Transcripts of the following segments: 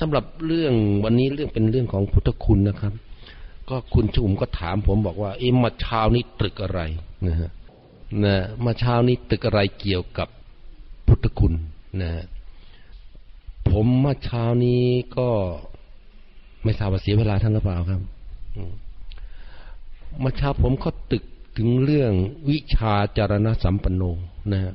สำหรับเรื่องวันนี้เรื่องเป็นเรื่องของพุทธคุณนะครับ ก็คุณชุมก็ถามผมบอกว่าเอ็มาเช้านี้ตรึกอะไรนะฮะนะมาเช้านี้ตรึกอะไรเกี่ยวกับพุทธคุณนะฮะผมมาเช้านี้ก็ไม่ทราบว่าเสียเวลาท่านหรือเปล่าครับมาเช้าผมก็ตึกถึงเรื่องวิชาจารณสัมปันโนนะฮะ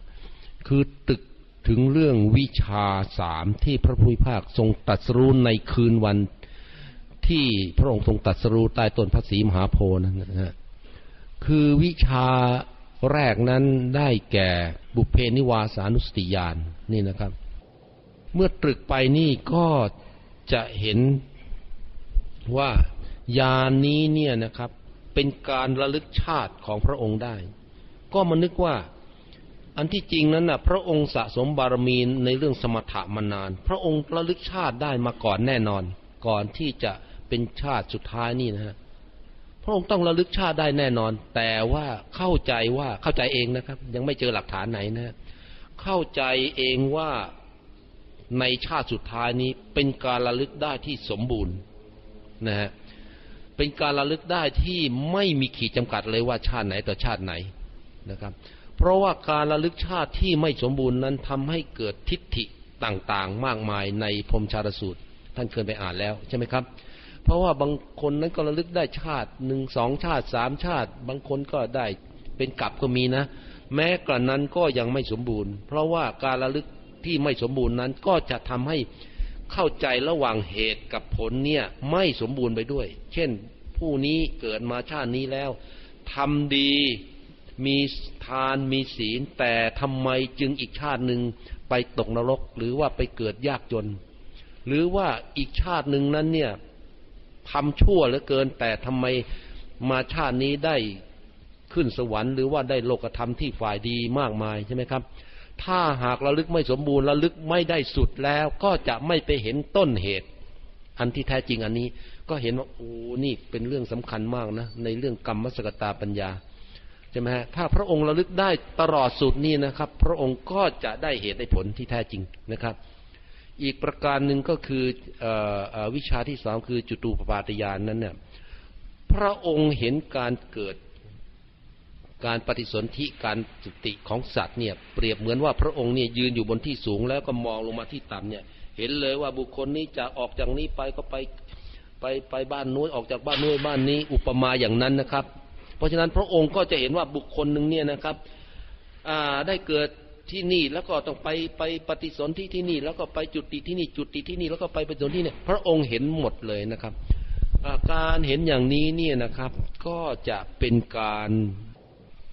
คือตึก ถึงเรื่องวิชาสามที่พระพุทธภาคทรงตัดสรู้ในคืนวันที่พระองค์ทรงตัดสรู้ใต้ต้นพระศรีมหาโพธิ์นั้นนะฮะคือวิชาแรกนั้นได้แก่บุเพนิวาสานุสติญาณนี่นะครับ เมื่อตรึกไปนี่ก็จะเห็นว่าญาณนนี้เนี่ยนะครับ เป็นการระลึกชาติของพระองค์ได้ ก็มานึกว่า อันที่จริงนั้นนะพระองค์สะสมบารมีในเรื่องสมถะมานาน พระองค์ระลึกชาติได้มาก่อนแน่นอน ก่อนที่จะเป็นชาติสุดท้ายนี่นะฮะพระองค์ต้องระลึกชาติได้แน่นอน แต่ว่าเข้าใจว่าเข้าใจเองนะครับ ยังไม่เจอหลักฐานไหนนะ เข้าใจเองว่าในชาติสุดท้ายนี้เป็นการระลึกได้ที่สมบูรณ์นะฮะเป็นการระลึกได้ที่ไม่มีขีดจำกัดเลยว่าชาติไหนต่อชาติไหนนะครับ เพราะว่าการระลึกชาติที่ไม่สมบูรณ์นั้นทำให้เกิดทิฏฐิต่างๆ มากมายในพรมชาตสูตร ท่านเคยไปอ่านแล้วใช่ไหมครับ เพราะว่าบางคนนั้นก็ระลึกได้ชาติหนึ่งสองชาติสามชาติ บางคนก็ได้เป็นกลับก็มีนะ แม้กระนั้นก็ยังไม่สมบูรณ์ เพราะว่าการระลึกที่ไม่สมบูรณ์นั้นก็จะทำให้เข้าใจระหว่างเหตุกับผลเนี่ยไม่สมบูรณ์ไปด้วย เช่นผู้นี้เกิดมาชาตินี้แล้วทำดี มีทานมีศีล แต่ทำไมจึงอีกชาติหนึ่งไปตกนรก หรือว่าไปเกิดยากจน หรือว่าอีกชาติหนึ่งนั้นเนี่ยทำชั่วเหลือเกิน แต่ทำไมมาชาตินี้ได้ขึ้นสวรรค์หรือว่าได้โลกธรรมที่ฝ่ายดีมากมายใช่ไหมครับ ถ้าหากระลึกไม่สมบูรณ์ระลึกไม่ได้สุดแล้วก็จะไม่ไปเห็นต้นเหตุ อันที่แท้จริงอันนี้ ก็เห็นว่าโอ้นี่เป็นเรื่องสำคัญมากนะ ในเรื่องกรรมมสกตาปัญญา ใช่ไหมฮะถ้าพระองค์ระลึกได้ตลอดสุดนี่นะครับ พระองค์ก็จะได้เหตุได้ผลที่แท้จริงนะครับ อีกประการหนึ่งก็คืออวิชาที่สามคือจุตูปปาตยานนั้นเนี่ยพระองค์เห็นการเกิดการปฏิสนธิการจุติของสัตว์เนี่ยเปรียบเหมือนว่าพระองค์เนี่ยยืนอยู่บนที่สูงแล้วก็มองลงมาที่ต่ำเนี่ย เห็นเลยว่าบุคคลนี้จะออกจากนี้ไปก็ไปไปไปบ้านนู้นออกจากบ้านนู้นบ้านนี้ อุปมาอย่างนั้นนะครับ เพราะฉะนั้นพระองค์ก็จะเห็นว่าบุคคลหนึ่งเนี่ยนะครับได้เกิดที่นี่แล้วก็ต้องไปไปปฏิสนธิที่นี่ แล้วก็ไปจุดติที่นี่จุดติที่นี่แล้วก็ไปปฏิสนธิเนี่ยพระองค์เห็นหมดเลยนะครับการเห็นอย่างนี้เนี่ยนะครับก็จะเป็นการ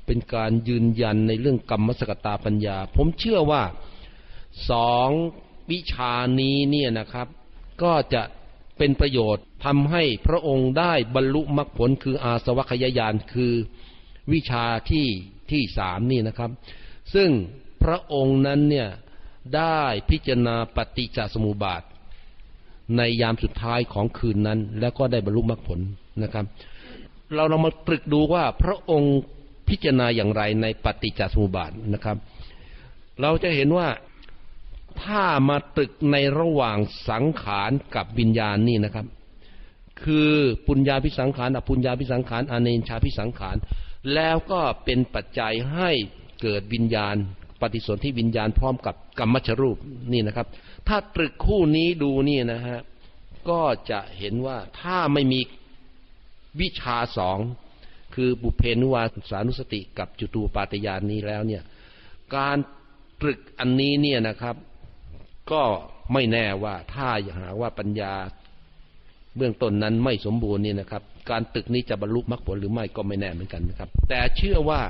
เป็นการยืนยันในเรื่องกรรมสกตาปัญญา ผมเชื่อว่าสองวิชานี้เนี่ยนะครับ ก็จะ เป็นประโยชน์ทำให้พระองค์ได้บรรลุมรรคผลคืออาสวัคยายานคือวิชาที่ที่สามนี่นะครับ ซึ่งพระองค์นั้นเนี่ยได้พิจารณาปฏิจจสมุปบาท ในยามสุดท้ายของคืนนั้น แล้วก็ได้บรรลุมรรคผลนะครับ เราเรามาตรึกดูว่าพระองค์พิจารณาอย่างไรในปฏิจจสมุปบาทนะครับ เราจะเห็นว่า ถ้ามาตึกในระหว่างสังขารกับวิญญาณนี่นะครับ คือปุญญาพิสังขารอปุญญาพิสังขารอเนชาพิสังขาร แล้วก็เป็นปัจจัยให้เกิดวิญญาณ ปฏิสนธิวิญญาณพร้อมกับกรรมชรูปนี่นะครับ ถ้าตรึกคู่นี้ดูนี่นะฮะก็จะเห็นว่าถ้าไม่มีวิชาสองคือบุเพนุวาสานุสติกับจุตูปาตยานนี้แล้วเนี่ยการตรึกอันนี้เนี่ยนะครับ ก็ไม่แน่ว่าถ้าหากว่าปัญญาเบื้องต้นนั้นไม่สมบูรณ์นี่นะครับ การตึกนี้จะบรรลุมรรคผลหรือไม่ก็ไม่แน่เหมือนกันนะครับ แต่เชื่อว่า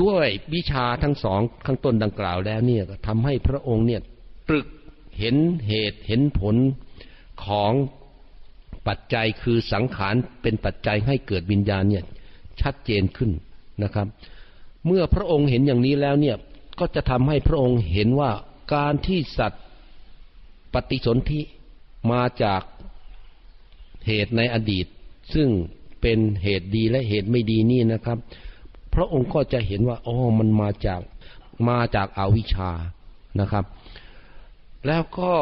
ด้วยวิชาทั้งสองข้างต้นดังกล่าวแล้วเนี่ยทำให้พระองค์เนี่ยตรึกเห็นเหตุเห็นผลของปัจจัยคือสังขารเป็นปัจจัยให้เกิดวิญญาณเนี่ยชัดเจนขึ้นนะครับ เมื่อพระองค์เห็นอย่างนี้แล้วเนี่ยก็จะทำให้พระองค์เห็นว่า การที่สัตว์ปฏิสนธิมาจากเหตุในอดีต ซึ่งเป็นเหตุดีและเหตุไม่ดีนี่นะครับ พระองค์ก็จะเห็นว่าอ๋อมันมาจากมาจากอาวิชชานะครับ แล้วก็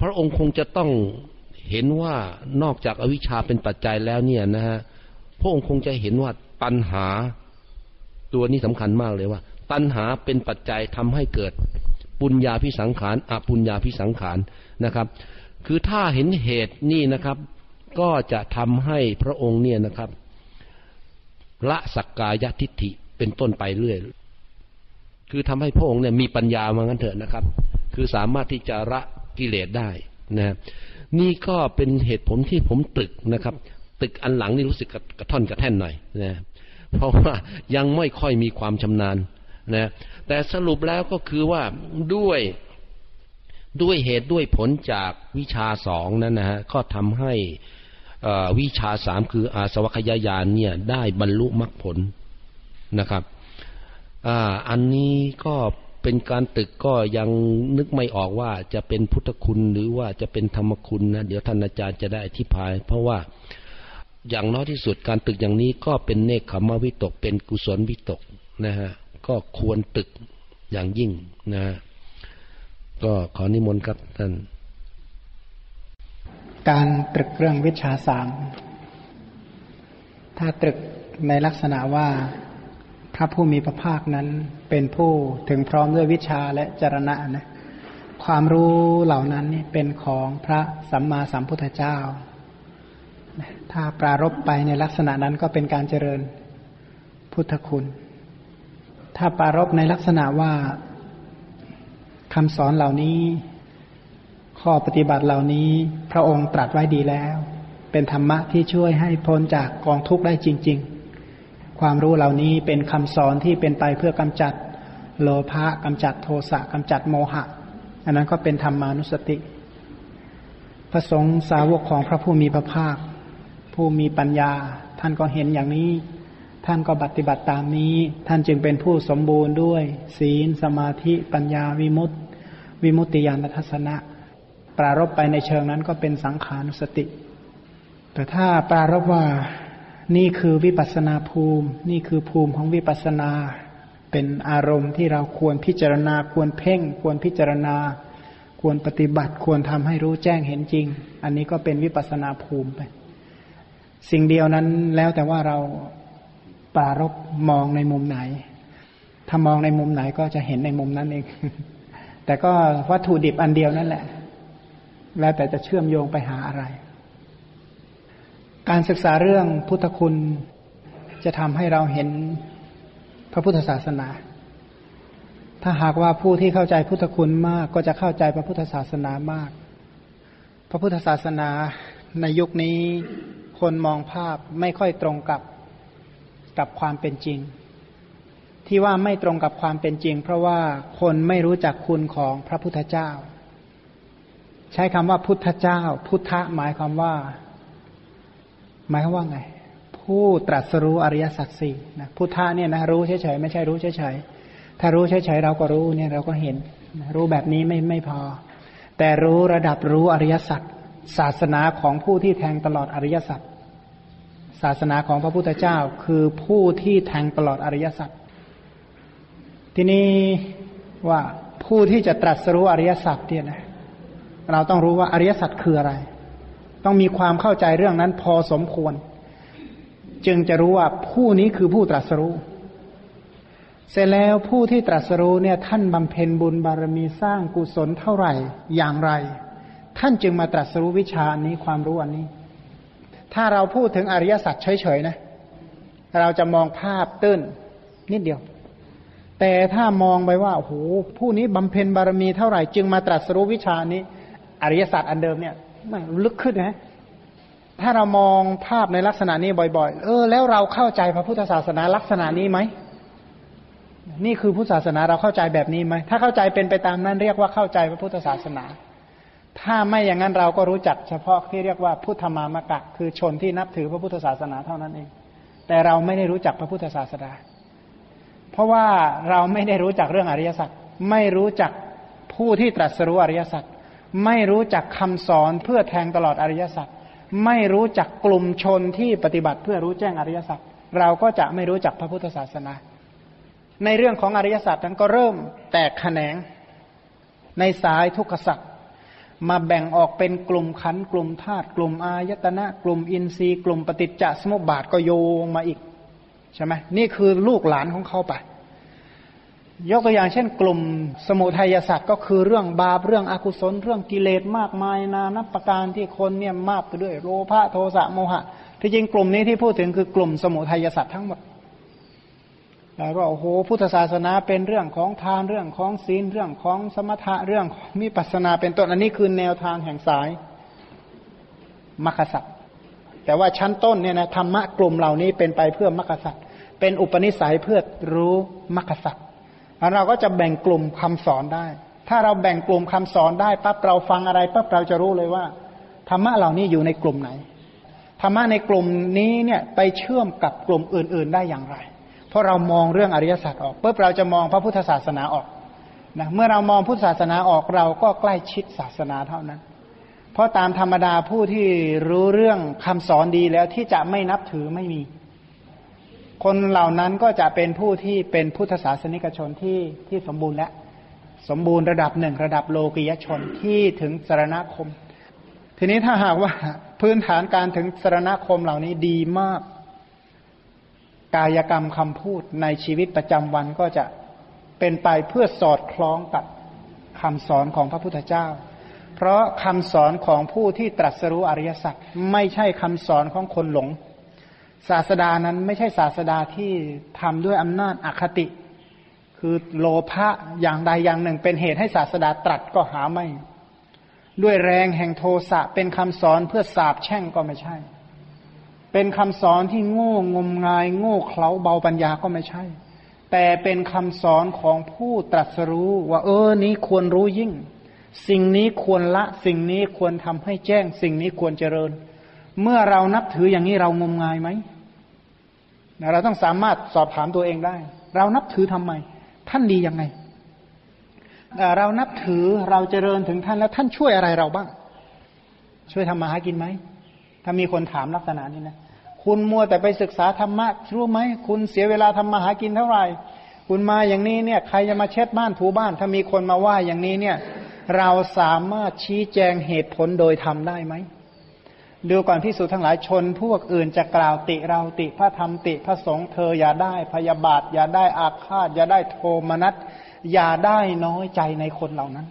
พระองค์คงจะต้องเห็นว่านอกจากอวิชชาเป็นปัจจัยแล้วเนี่ยนะฮะพระองค์คงจะเห็นว่าตัณหาตัวนี้สำคัญมากเลยว่า ตัณหาเป็นปัจจัยทำให้เกิด ปุญญาพิสังขารอปุญญาพิสังขารนะครับ คือถ้าเห็นเหตุนี่นะครับ ก็จะทำให้พระองค์เนี่ยนะครับละสักกายทิฏฐิเป็นต้นไปเรื่อย คือทำให้พระองค์เนี่ยมีปัญญามางั้นเถอะนะครับ คือสามารถที่จะละกิเลสได้นะนี่ก็เป็นเหตุผลที่ผมตึกนะครับ ตึกอันหลังนี่รู้สึกกระท่อนกระแท่นหน่อยนะเพราะว่ายังไม่ค่อยมีความชำนาญ นะแต่สรุปแล้วก็คือว่าด้วยด้วยเหตุด้วยผลจากวิชาสองนั้นนะฮะก็ทำให้วิชาสามคืออาสวัคยายานเนี่ยได้บรรลุมรรคผลนะครับอันนี้ก็เป็นการตึกก็ยังนึกไม่ออกว่าจะเป็นพุทธคุณหรือว่าจะเป็นธรรมคุณนะเดี๋ยวท่านอาจารย์จะได้อธิบาย เพราะว่าอย่างน้อยที่สุดการตึกอย่างนี้ก็เป็นเนคขมวิตกเป็นกุศลวิตกนะฮะ ก็ควรตึกอย่างยิ่งนะฮะก็ขอนิมนต์ครับท่าน การตรึกเรื่องวิชาสามถ้าตรึกในลักษณะว่าพระผู้มีพระภาคนั้นเป็นผู้ถึงพร้อมด้วยวิชาและจรณะนะความรู้เหล่านั้นนี่เป็นของพระสัมมาสัมพุทธเจ้า ถ้าปรารบไปในลักษณะนั้นก็เป็นการเจริญพุทธคุณ ถ้าปารบในลักษณะว่าคำสอนเหล่านี้ ข้อปฏิบัติเหล่านี้ พระองค์ตรัสไว้ดีแล้ว เป็นธรรมะที่ช่วยให้พ้นจากกองทุกข์ได้จริง ๆ ความรู้เหล่านี้เป็นคำสอนที่เป็นไปเพื่อกำจัดโลภะกำจัดโทสะกำจัดโมหะ อันนั้นก็เป็นธรรมานุสติ พระสงฆ์สาวกของพระผู้มีพระภาค ผู้มีปัญญา ท่านก็เห็นอย่างนี้ ท่านก็ปฏิบัติตามนี้ ท่านจึงเป็นผู้สมบูรณ์ด้วย ศีล สมาธิ ปัญญาวิมุตติ วิมุตติญาณทัศนะ ปรารบไปในเชิงนั้นก็เป็นสังขานุสติ แต่ถ้าปรารบว่านี่คือวิปัสนาภูมิ นี่คือภูมิของวิปัสนา เป็นอารมณ์ที่เราควรพิจารณา ควรเพ่ง ควรพิจารณา ควรปฏิบัติ ควรทำให้รู้แจ้งเห็นจริง อันนี้ก็เป็นวิปัสนาภูมิไป สิ่งเดียวนั้นแล้วแต่ว่าเรา ปรารบมองในมุมไหน ถ้ามองในมุมไหนก็จะเห็นในมุมนั้นเอง แต่ก็วัตถุดิบอันเดียวนั่นแหละ แล้วแต่จะเชื่อมโยงไปหาอะไร การศึกษาเรื่องพุทธคุณจะทำให้เราเห็นพระพุทธศาสนา ถ้าหากว่าผู้ที่เข้าใจพุทธคุณมาก ก็จะเข้าใจพระพุทธศาสนามาก พระพุทธศาสนาในยุคนี้คนมองภาพไม่ค่อยตรงกับ กับความเป็นจริง ที่ว่าไม่ตรงกับความเป็นจริง เพราะว่าคนไม่รู้จักคุณของพระพุทธเจ้า ใช้คำว่าพุทธเจ้า พุทธะหมายความว่า หมายความว่าไง ผู้ตรัสรู้อริยสัจสี่นะพุทธะเนี่ยนะรู้เฉยๆไม่ใช่รู้เฉยๆถ้ารู้เฉยๆเราก็รู้เนี่ยเราก็เห็น รู้แบบนี้ไม่ไม่พอ แต่รู้ระดับรู้อริยสัจศาสนาของผู้ที่แทงตลอดอริยสัจ ศาสนาของพระพุทธเจ้าคือผู้ที่แทงตลอดอริยสัจทีนี้ว่าผู้ที่จะตรัสรู้อริยสัจเนี่ยนะเราต้องรู้ว่าอริยสัจคืออะไร ต้องมีความเข้าใจเรื่องนั้นพอสมควร จึงจะรู้ว่าผู้นี้คือผู้ตรัสรู้ เสร็จแล้วผู้ที่ตรัสรู้เนี่ย ท่านบำเพ็ญบุญบารมีสร้างกุศลเท่าไหร่อย่างไร ท่านจึงมาตรัสรู้วิชานี้ความรู้อันนี้ ถ้าเราพูดถึงอริยสัจเฉยๆนะ เราจะมองภาพตื้นนิดเดียว แต่ถ้ามองไปว่าโอ้โหผู้นี้บำเพ็ญบารมีเท่าไหร่จึงมาตรัสรู้วิชานี้ อริยสัจอันเดิมเนี่ยไม่ลึกขึ้นนะ ถ้าเรามองภาพในลักษณะนี้บ่อยๆ เออ แล้วเราเข้าใจพระพุทธศาสนาลักษณะนี้ไหมนี่คือพุทธศาสนาเราเข้าใจแบบนี้ไหมถ้าเข้าใจเป็นไปตามนั้นเรียกว่าเข้าใจพระพุทธศาสนา ถ้าไม่อย่างนั้นเราก็รู้จักเฉพาะที่เรียกว่าพุทธมามกะ คือชนที่นับถือพระพุทธศาสนาเท่านั้นเอง แต่เราไม่ได้รู้จักพระพุทธศาสนา เพราะว่าเราไม่ได้รู้จักเรื่องอริยสัจไม่รู้จักผู้ที่ตรัสรู้อริยสัจไม่รู้จักคำสอนเพื่อแทงตลอดอริยสัจไม่รู้จักกลุ่มชนที่ปฏิบัติเพื่อรู้แจ้งอริยสัจเราก็จะไม่รู้จักพระพุทธศาสนา ในเรื่องของอริยสัจนั้นก็เริ่มแตกแขนง ในสายทุกขสัจ มาแบ่งออกเป็นกลุ่มขันกลุ่มธาตุกลุ่มอายตนะ กลุ่มอินทรีย์กลุ่มปฏิจจสมุปบาทก็โยงมาอีกใช่ไหมนี่คือลูกหลานของเขาไป ยกตัวอย่างเช่น กลุ่มสมุทัยศาสตร์ก็คือเรื่องบาปเรื่องอกุศล เรื่องกิเลสมากมายนานับประการที่คนเนี่ยมากไปด้วยโลภะโทสะโมหะ ที่จริงกลุ่มนี้ที่พูดถึงคือกลุ่มสมุทัยศาสตร์ทั้งหมด แล้วก็โอ้โหพุทธศาสนาเป็นเรื่องของทานเรื่องของศีลเรื่องของสมถะเรื่องของมิปัสนาเป็นต้นอันนี้คือแนวทางแห่งสายมรรคสัตว์แต่ว่าชั้นต้นเนี่ยนะธรรมะกลุ่มเหล่านี้เป็นไปเพื่อมรรคสัตว์เป็นอุปนิสัยเพื่อรู้มรรคสัตว์เราก็จะแบ่งกลุ่มคำสอนได้ ถ้าเราแบ่งกลุ่มคำสอนได้ปั๊บเราฟังอะไรปั๊บเราจะรู้เลยว่าธรรมะเหล่านี้อยู่ในกลุ่มไหนธรรมะในกลุ่มนี้เนี่ยไปเชื่อมกับกลุ่มอื่น ๆ ได้อย่างไร เพราะเรามองเรื่องอริยสัจออกปุ๊บเราจะมองพระพุทธศาสนาออกนะเมื่อเรามองพุทธศาสนาออกเราก็ใกล้ชิดศาสนาเท่านั้น เพราะตามธรรมดาผู้ที่รู้เรื่องคำสอนดีแล้วที่จะไม่นับถือไม่มี คนเหล่านั้นก็จะเป็นผู้ที่เป็นพุทธศาสนิกชนที่ที่สมบูรณ์และสมบูรณ์ระดับหนึ่งระดับโลกิยชนที่ถึงสารณคม ทีนี้ถ้าหากว่าพื้นฐานการถึงสารณคมเหล่านี้ดีมาก กายกรรมคำพูดในชีวิตประจำวันก็จะเป็นไปเพื่อสอดคล้องกับคำสอนของพระพุทธเจ้า เพราะคำสอนของผู้ที่ตรัสรู้อริยสัจไม่ใช่คำสอนของคนหลง ศาสดานั้นไม่ใช่ศาสดาที่ทำด้วยอำนาจอคติ คือโลภะอย่างใดอย่างหนึ่ง เป็นเหตุให้ศาสดาตรัสก็หาไม่ ด้วยแรงแห่งโทสะเป็นคำสอนเพื่อสาบแช่งก็ไม่ใช่ เป็นคำสอนที่โง่งมงาย โง่เขลาเบาปัญญาก็ไม่ใช่ แต่เป็นคำสอนของผู้ตรัสรู้ว่าเออนี้ควรรู้ยิ่ง สิ่งนี้ควรละ สิ่งนี้ควรทำให้แจ้ง สิ่งนี้ควรเจริญ เมื่อเรานับถืออย่างนี้เรางมงายไหมเราต้องสามารถสอบถามตัวเองได้ เรานับถือทำไม ท่านดียังไงเรานับถือเราเจริญถึงท่านแล้วท่านช่วยอะไรเราบ้าง ช่วยทำมาหากินไหม ถ้ามีคนถามลักษณะนี้นะ คุณมัวแต่ไปศึกษาธรรมะรู้ไหม คุณเสียเวลาทำมาหากินเท่าไหร่ คุณมาอย่างนี้เนี่ย ใครจะมาเช็ดบ้านถูบ้าน ถ้ามีคนมาว่าอย่างนี้เนี่ย เราสามารถชี้แจงเหตุผลโดยทำได้ไหมดูก่อนพิสูจน์ทั้งหลายชนพวกอื่นจะกล่าวติเราติพระธรรมติพระสงฆ์เธออย่าได้พยาบาท อย่าได้อาฆาต อย่าได้โทมนัสอย่าได้น้อยใจในคนเหล่านั้น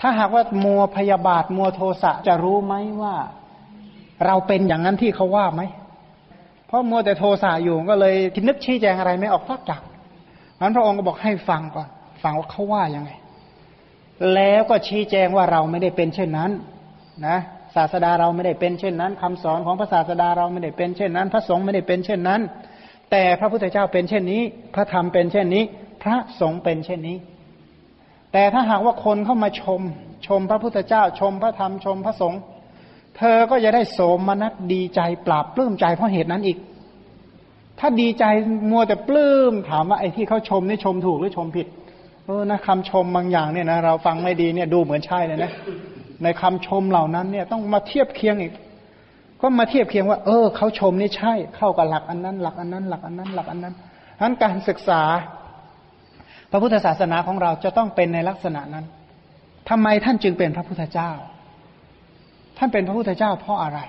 ถ้าหากว่ามัวพยาบาทมัวโทสะจะรู้ไหมว่า เราเป็นอย่างนั้นที่เขาว่าไหม เพราะมัวแต่โทสะอยู่ก็เลยคิดนึกชี้แจงอะไรไม่ออกสักอย่างนั้นพระองค์ก็บอกให้ฟังก่อน ฟังว่าเขาว่ายังไง แล้วก็ชี้แจงว่าเราไม่ได้เป็นเช่นนั้น นะ ศาสดาเราไม่ได้เป็นเช่นนั้นคำสอนของพระศาสดาเราไม่ได้เป็นเช่นนั้น พระสงฆ์ไม่ได้เป็นเช่นนั้น แต่พระพุทธเจ้าเป็นเช่นนี้ พระธรรมเป็นเช่นนี้ พระสงฆ์เป็นเช่นนี้ แต่ถ้าหากว่าคนเข้ามาชม ชมพระพุทธเจ้า ชมพระธรรม ชมพระสงฆ์ เธอก็จะได้โสมนัสดีใจปราบปลื้มใจเพราะเหตุนั้นอีก ถ้าดีใจมัวแต่ปลื้มถามว่าไอ้ที่เขาชมนี่ชมถูกหรือชมผิด เออนะคำชมบางอย่างเนี่ยนะเราฟังไม่ดีเนี่ยดูเหมือนใช่เลยนะ ในคำชมเหล่านั้นเนี่ยต้องมาเทียบเคียงอีก ก็มาเทียบเคียงว่า เออเขาชมนี่ใช่ เข้ากับหลักอันนั้น หลักอันนั้น หลักอันนั้น หลักอันนั้นนั้นการศึกษา พระพุทธศาสนาของเราจะต้องเป็นในลักษณะนั้นทำไมท่านจึงเป็นพระพุทธเจ้า ท่านเป็นพระพุทธเจ้าเพราะอะไร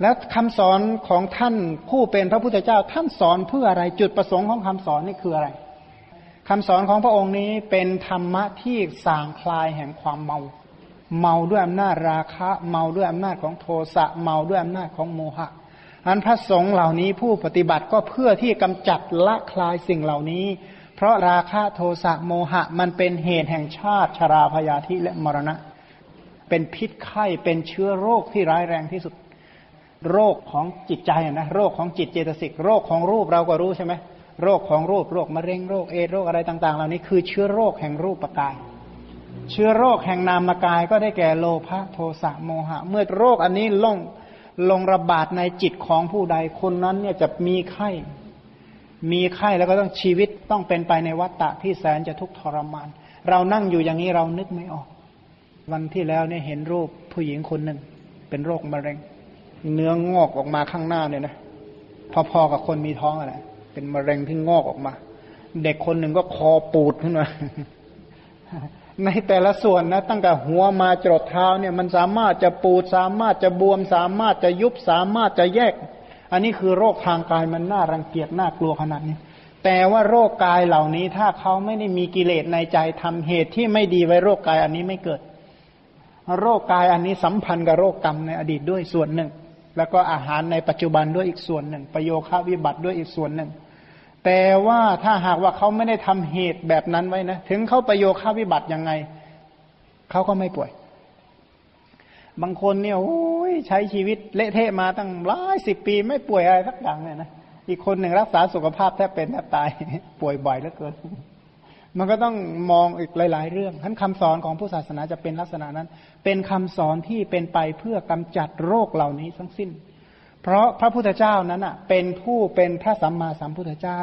แล้วคำสอนของท่านผู้เป็นพระพุทธเจ้า ท่านสอนเพื่ออะไร จุดประสงค์ของคำสอนนี่คืออะไรคำสอนของพระองค์นี้เป็นธรรมะที่สางคลายแห่งความเมา เมาด้วยอำนาจราคะ เมาด้วยอำนาจของโทสะ เมาด้วยอำนาจของโมหะอันพระสงฆ์เหล่านี้ผู้ปฏิบัติก็เพื่อที่กำจัดละคลายสิ่งเหล่านี้ เพราะราคะโทสะโมหะมันเป็นเหตุแห่งชาติชราพยาธิและมรณะ เป็นพิษไข้เป็นเชื้อโรคที่ร้ายแรงที่สุด โรคของจิตใจนะโรคของจิตเจตสิกโรคของรูปเราก็รู้ใช่ไหมโรคของรูปโรคมะเร็งโรคเอดโรคอะไรต่าง ๆ เหล่านี้คือเชื้อโรคแห่งรูปปกาย เชื้อโรคแห่งนามกายก็ได้แก่โลภะโทสะโมหะ เมื่อโรคอันนี้ลงลงระบาดในจิตของผู้ใดคนนั้นเนี่ยจะมีไข้ มีไข้แล้วก็ต้องชีวิตต้องเป็นไปในวัฏฏะที่แสนจะทุกข์ทรมาน เรานั่งอยู่อย่างนี้เรานึกไม่ออก วันที่แล้วเนี่ยเห็นรูปผู้หญิงคนหนึ่งเป็นโรคมะเร็ง เนื้องอกออกมาข้างหน้าเนี่ยนะพอๆกับคนมีท้องอะไรเป็นมะเร็งที่งอกออกมา เด็กคนหนึ่งก็คอปูดขึ้นมาในแต่ละส่วนนะ ตั้งแต่หัวมาจรดเท้าเนี่ย มันสามารถจะปูดสามารถจะบวมสามารถจะยุบสามารถจะแยก อันนี้คือโรคทางกายมันน่ารังเกียจน่ากลัวขนาดนี้แต่ว่าโรคกายเหล่านี้ถ้าเขาไม่ได้มีกิเลสในใจทำเหตุที่ไม่ดีไว้โรคกายอันนี้ไม่เกิด โรคกายอันนี้สัมพันธ์กับโรคกรรมในอดีตด้วยส่วนหนึ่ง แล้วก็อาหารในปัจจุบันด้วยอีกส่วนหนึ่ง ประโยคาวิบัติด้วยอีกส่วนหนึ่ง แต่ว่าถ้าหากว่าเขาไม่ได้ทำเหตุแบบนั้นไว้นะ ถึงเขาประโยคาวิบัติยังไง เขาก็ไม่ป่วย บางคนเนี่ยโอ้ยใช้ชีวิตเละเทะมาตั้งหลายสิบปีไม่ป่วยอะไรสักอย่างเลยนะ อีกคนหนึ่งรักษาสุขภาพแทบเป็นแทบตายป่วยบ่อยเหลือเกิน มันก็ต้องมองอีกหลาย ๆ เรื่องท่านคำสอนของผู้ศาสนาจะเป็นลักษณะนั้น เป็นคำสอนที่เป็นไปเพื่อกำจัดโรคเหล่านี้ทั้งสิ้น เพราะพระพุทธเจ้านั้นอะ เป็นผู้เป็นพระสัมมาสัมพุทธเจ้า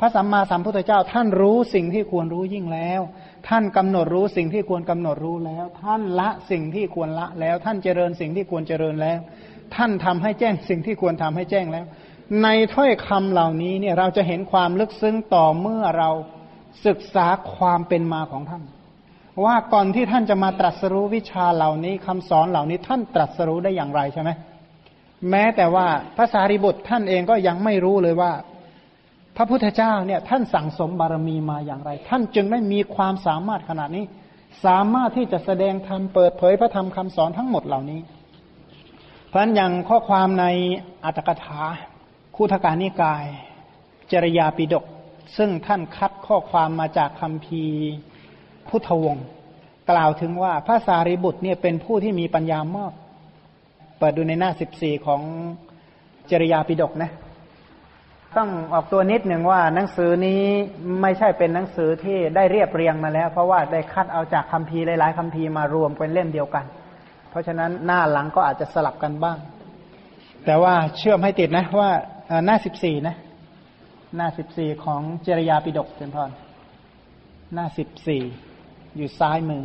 พระสัมมาสัมพุทธเจ้า ท่านรู้สิ่งที่ควรรู้ยิ่งแล้ว ท่านกำหนดรู้สิ่งที่ควรกำหนดรู้แล้ว ท่านละสิ่งที่ควรละแล้ว ท่านเจริญสิ่งที่ควรเจริญแล้ว ท่านทำให้แจ้งสิ่งที่ควรทำให้แจ้งแล้ว ในถ้อยคำเหล่านี้เนี่ยเราจะเห็นความลึกซึ้งต่อเมื่อเรา ศึกษาความเป็นมาของท่าน ว่าก่อนที่ท่านจะมาตรัสรู้วิชาเหล่านี้คำสอนเหล่านี้ท่านตรัสรู้ได้อย่างไรใช่ไหมแม้แต่ว่าพระสารีบุตรท่านเองก็ยังไม่รู้เลยว่า พระพุทธเจ้าเนี่ยท่านสั่งสมบารมีมาอย่างไร ท่านจึงได้มีความสามารถขนาดนี้ สามารถที่จะแสดงธรรมเปิดเผยพระธรรมคำสอนทั้งหมดเหล่านี้ เพราะฉะนั้นอย่างข้อความในอัตถกถาคู่ทการนิกาย จริยาปิดก ซึ่งท่านคัดข้อความมาจากคำพีพุทธวงศ์กล่าวถึงว่าพระสารีบุตรเนี่ยเป็นผู้ที่มีปัญญามาก เปิดดูในหน้าสิบสี่ของจริยาปิดกนะ ต้องออกตัวนิดหนึ่งว่าหนังสือนี้ไม่ใช่เป็นหนังสือที่ได้เรียบเรียงมาแล้ว เพราะว่าได้คัดเอาจากคัมภีร์หลาย ๆคัมภีร์มารวมเป็นเล่มเดียวกัน เพราะฉะนั้นหน้าหลังก็อาจจะสลับกันบ้าง แต่ว่าเชื่อมให้ติดนะว่าหน้าสิบสี่นะ หน้าสิบสี่ของเจริยาปิฎกเจนพรหน้าสิบสี่อยู่ซ้ายมือ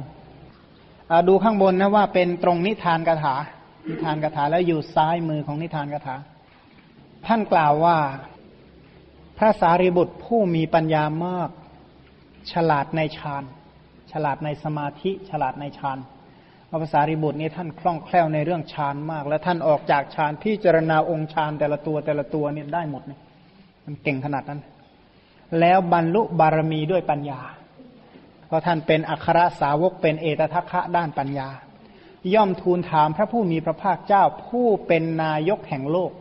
อดูข้างบนนะว่าเป็นตรงนิทานกถา นิทานกถาแล้วอยู่ซ้ายมือของนิทานกถา ท่านกล่าวว่าพระสารีบุตรผู้มีปัญญามาก ฉลาดในฌาน ฉลาดในสมาธิ ฉลาดในฌานพระภาษาริบุตรนี้ท่านคล่องแคล่วในเรื่องฌานมาก และท่านออกจากฌานพิจารณาองค์ฌานแต่ละตัวแต่ละตัวนี่ได้หมดเนี่ย มันเก่งขนาดนั้น แล้วบรรลุบารมีด้วยปัญญา เพราะท่านเป็นอัครสาวกเป็นเอตทัคคะด้านปัญญา ย่อมทูลถามพระผู้มีพระภาคเจ้าผู้เป็นนายกแห่งโลก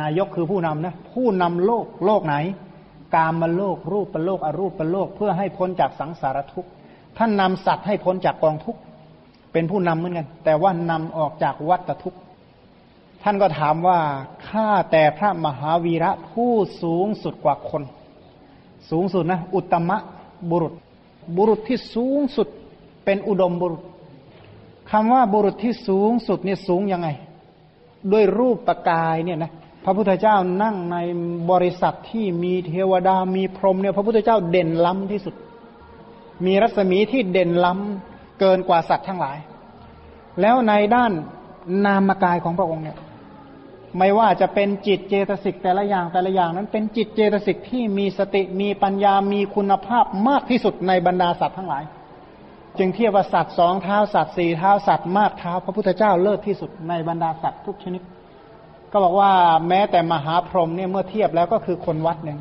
นายกคือผู้นำนะผู้นำโลกโลกไหน กามมาโลกรูปประโลกอรูปประโลกเพื่อให้พ้นจากสังสารทุกข์ท่านนำสัตว์ให้พ้นจากกองทุกข์เป็นผู้นำเหมือนกัน แต่ว่านำออกจากวัฏทุกข์ ท่านก็ถามว่าข้าแต่พระมหาวีระผู้สูงสุดกว่าคน สูงสุดนะ อุตมะบุรุษ บุรุษที่สูงสุดเป็นอุดมบุรุษคำว่าบุรุษที่สูงสุดเนี่ยสูงยังไง ด้วยรูปปกายเนี่ยนะพระพุทธเจ้านั่งในบริษัทที่มีเทวดามีพรหมเนี่ย พระพุทธเจ้าเด่นล้ำที่สุด มีรัศมีที่เด่นล้ำเกินกว่าสัตว์ทั้งหลาย แล้วในด้านนามกายของพระองค์เนี่ย ไม่ว่าจะเป็นจิตเจตสิกแต่ละอย่างแต่ละอย่างนั้นเป็นจิตเจตสิกที่มีสติมีปัญญามีคุณภาพมากที่สุดในบรรดาสัตว์ทั้งหลาย จึงเทียบว่าสัตว์สองเท้าสัตว์สี่เท้าสัตว์มากเท้า พระพุทธเจ้าเลิศที่สุดในบรรดาสัตว์ทุกชนิด ก็บอกว่าแม้แต่มหาพรหมเนี่ยเมื่อเทียบแล้วก็คือคนวัดหนึ่ง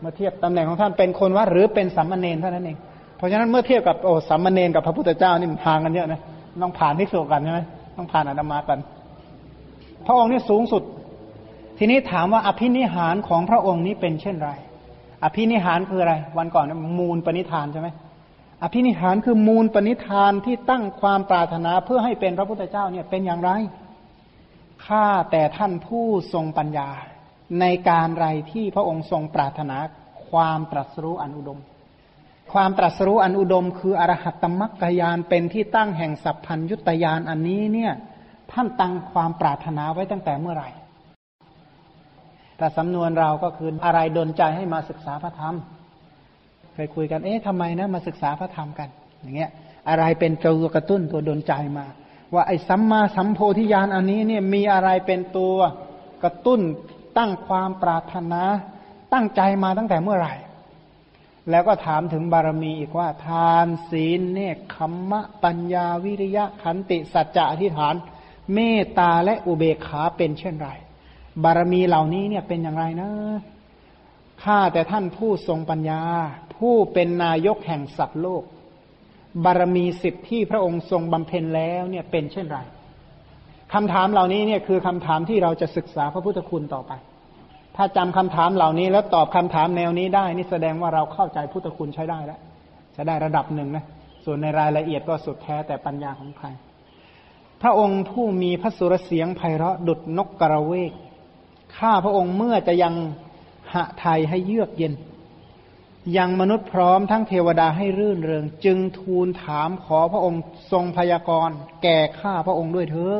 เมื่อเทียบตำแหน่งของท่านเป็นคนวัดหรือเป็นสัมมาเนนเท่านั้นเองเพราะฉะนั้นเมื่อเทียบกับโอ้สัมมาเนนกับพระพุทธเจ้านี่มันทางกันเยอะนะต้องผ่านที่สุกันใช่ไหมต้องผ่านอนามากัน พระองค์นี่สูงสุด ทีนี้ถามว่าอภินิหารของพระองค์นี้เป็นเช่นไร อภินิหารคืออะไร วันก่อนมูลปณิธานใช่ไหมอภินิหารคือมูลปณิธานที่ตั้งความปรารถนาเพื่อให้เป็นพระพุทธเจ้าเนี่ยเป็นอย่างไรข้าแต่ท่านผู้ทรงปัญญา ในการไรที่พระองค์ทรงปรารถนาความตรัสรู้อันอุดม ความตรัสรู้อันอุดม คืออรหัตตมัคคยานเป็นที่ตั้งแห่งสัพพัญยุตยานอันนี้เนี่ย ท่านตั้งความปรารถนาไว้ตั้งแต่เมื่อไหร่ แต่สำนวนเราก็คืออะไรดนใจให้มาศึกษาพระธรรม เคยคุยกัน เอ๊ะทำไมนะมาศึกษาพระธรรมกัน อย่างเงี้ย อะไรเป็นตัวกระตุ้นตัวดนใจมา ว่าไอ้สัมมาสัมโพธิญาณอันนี้เนี่ยมีอะไรเป็นตัวกระตุ้นตั้งความปรารถนา ตั้งใจมาตั้งแต่เมื่อไหร่ แล้วก็ถามถึงบารมีอีกว่า ทานศีลเนคขมมะปัญญาวิริยะขันติสัจจะอธิษฐาน เมตตาและอุเบกขาเป็นเช่นไร บารมีเหล่านี้เนี่ยเป็นอย่างไรนะข้าแต่ท่านผู้ทรงปัญญา ผู้เป็นนายกแห่งสัตว์โลก บารมีสิบที่พระองค์ทรงบำเพ็ญแล้วเนี่ยเป็นเช่นไรคำถามเหล่านี้เนี่ยคือคำถามที่เราจะศึกษาพระพุทธคุณต่อไป ถ้าจำคำถามเหล่านี้แล้วตอบคำถามแนวนี้ได้ นี่แสดงว่าเราเข้าใจพุทธคุณใช้ได้แล้วจะได้ระดับหนึ่งนะส่วนในรายละเอียดก็สุดแท้แต่ปัญญาของใคร พระองค์ผู้มีพระสุรเสียงไพเราะดุดนกกระเวก ข้าพระองค์เมื่อจะยังหะไทยให้เยือกเย็น ยังมนุษย์พร้อมทั้งเทวดาให้รื่นเริง จึงทูลถามขอพระองค์ทรงพยากรณ์แก่ข้าพระองค์ด้วยเถอะ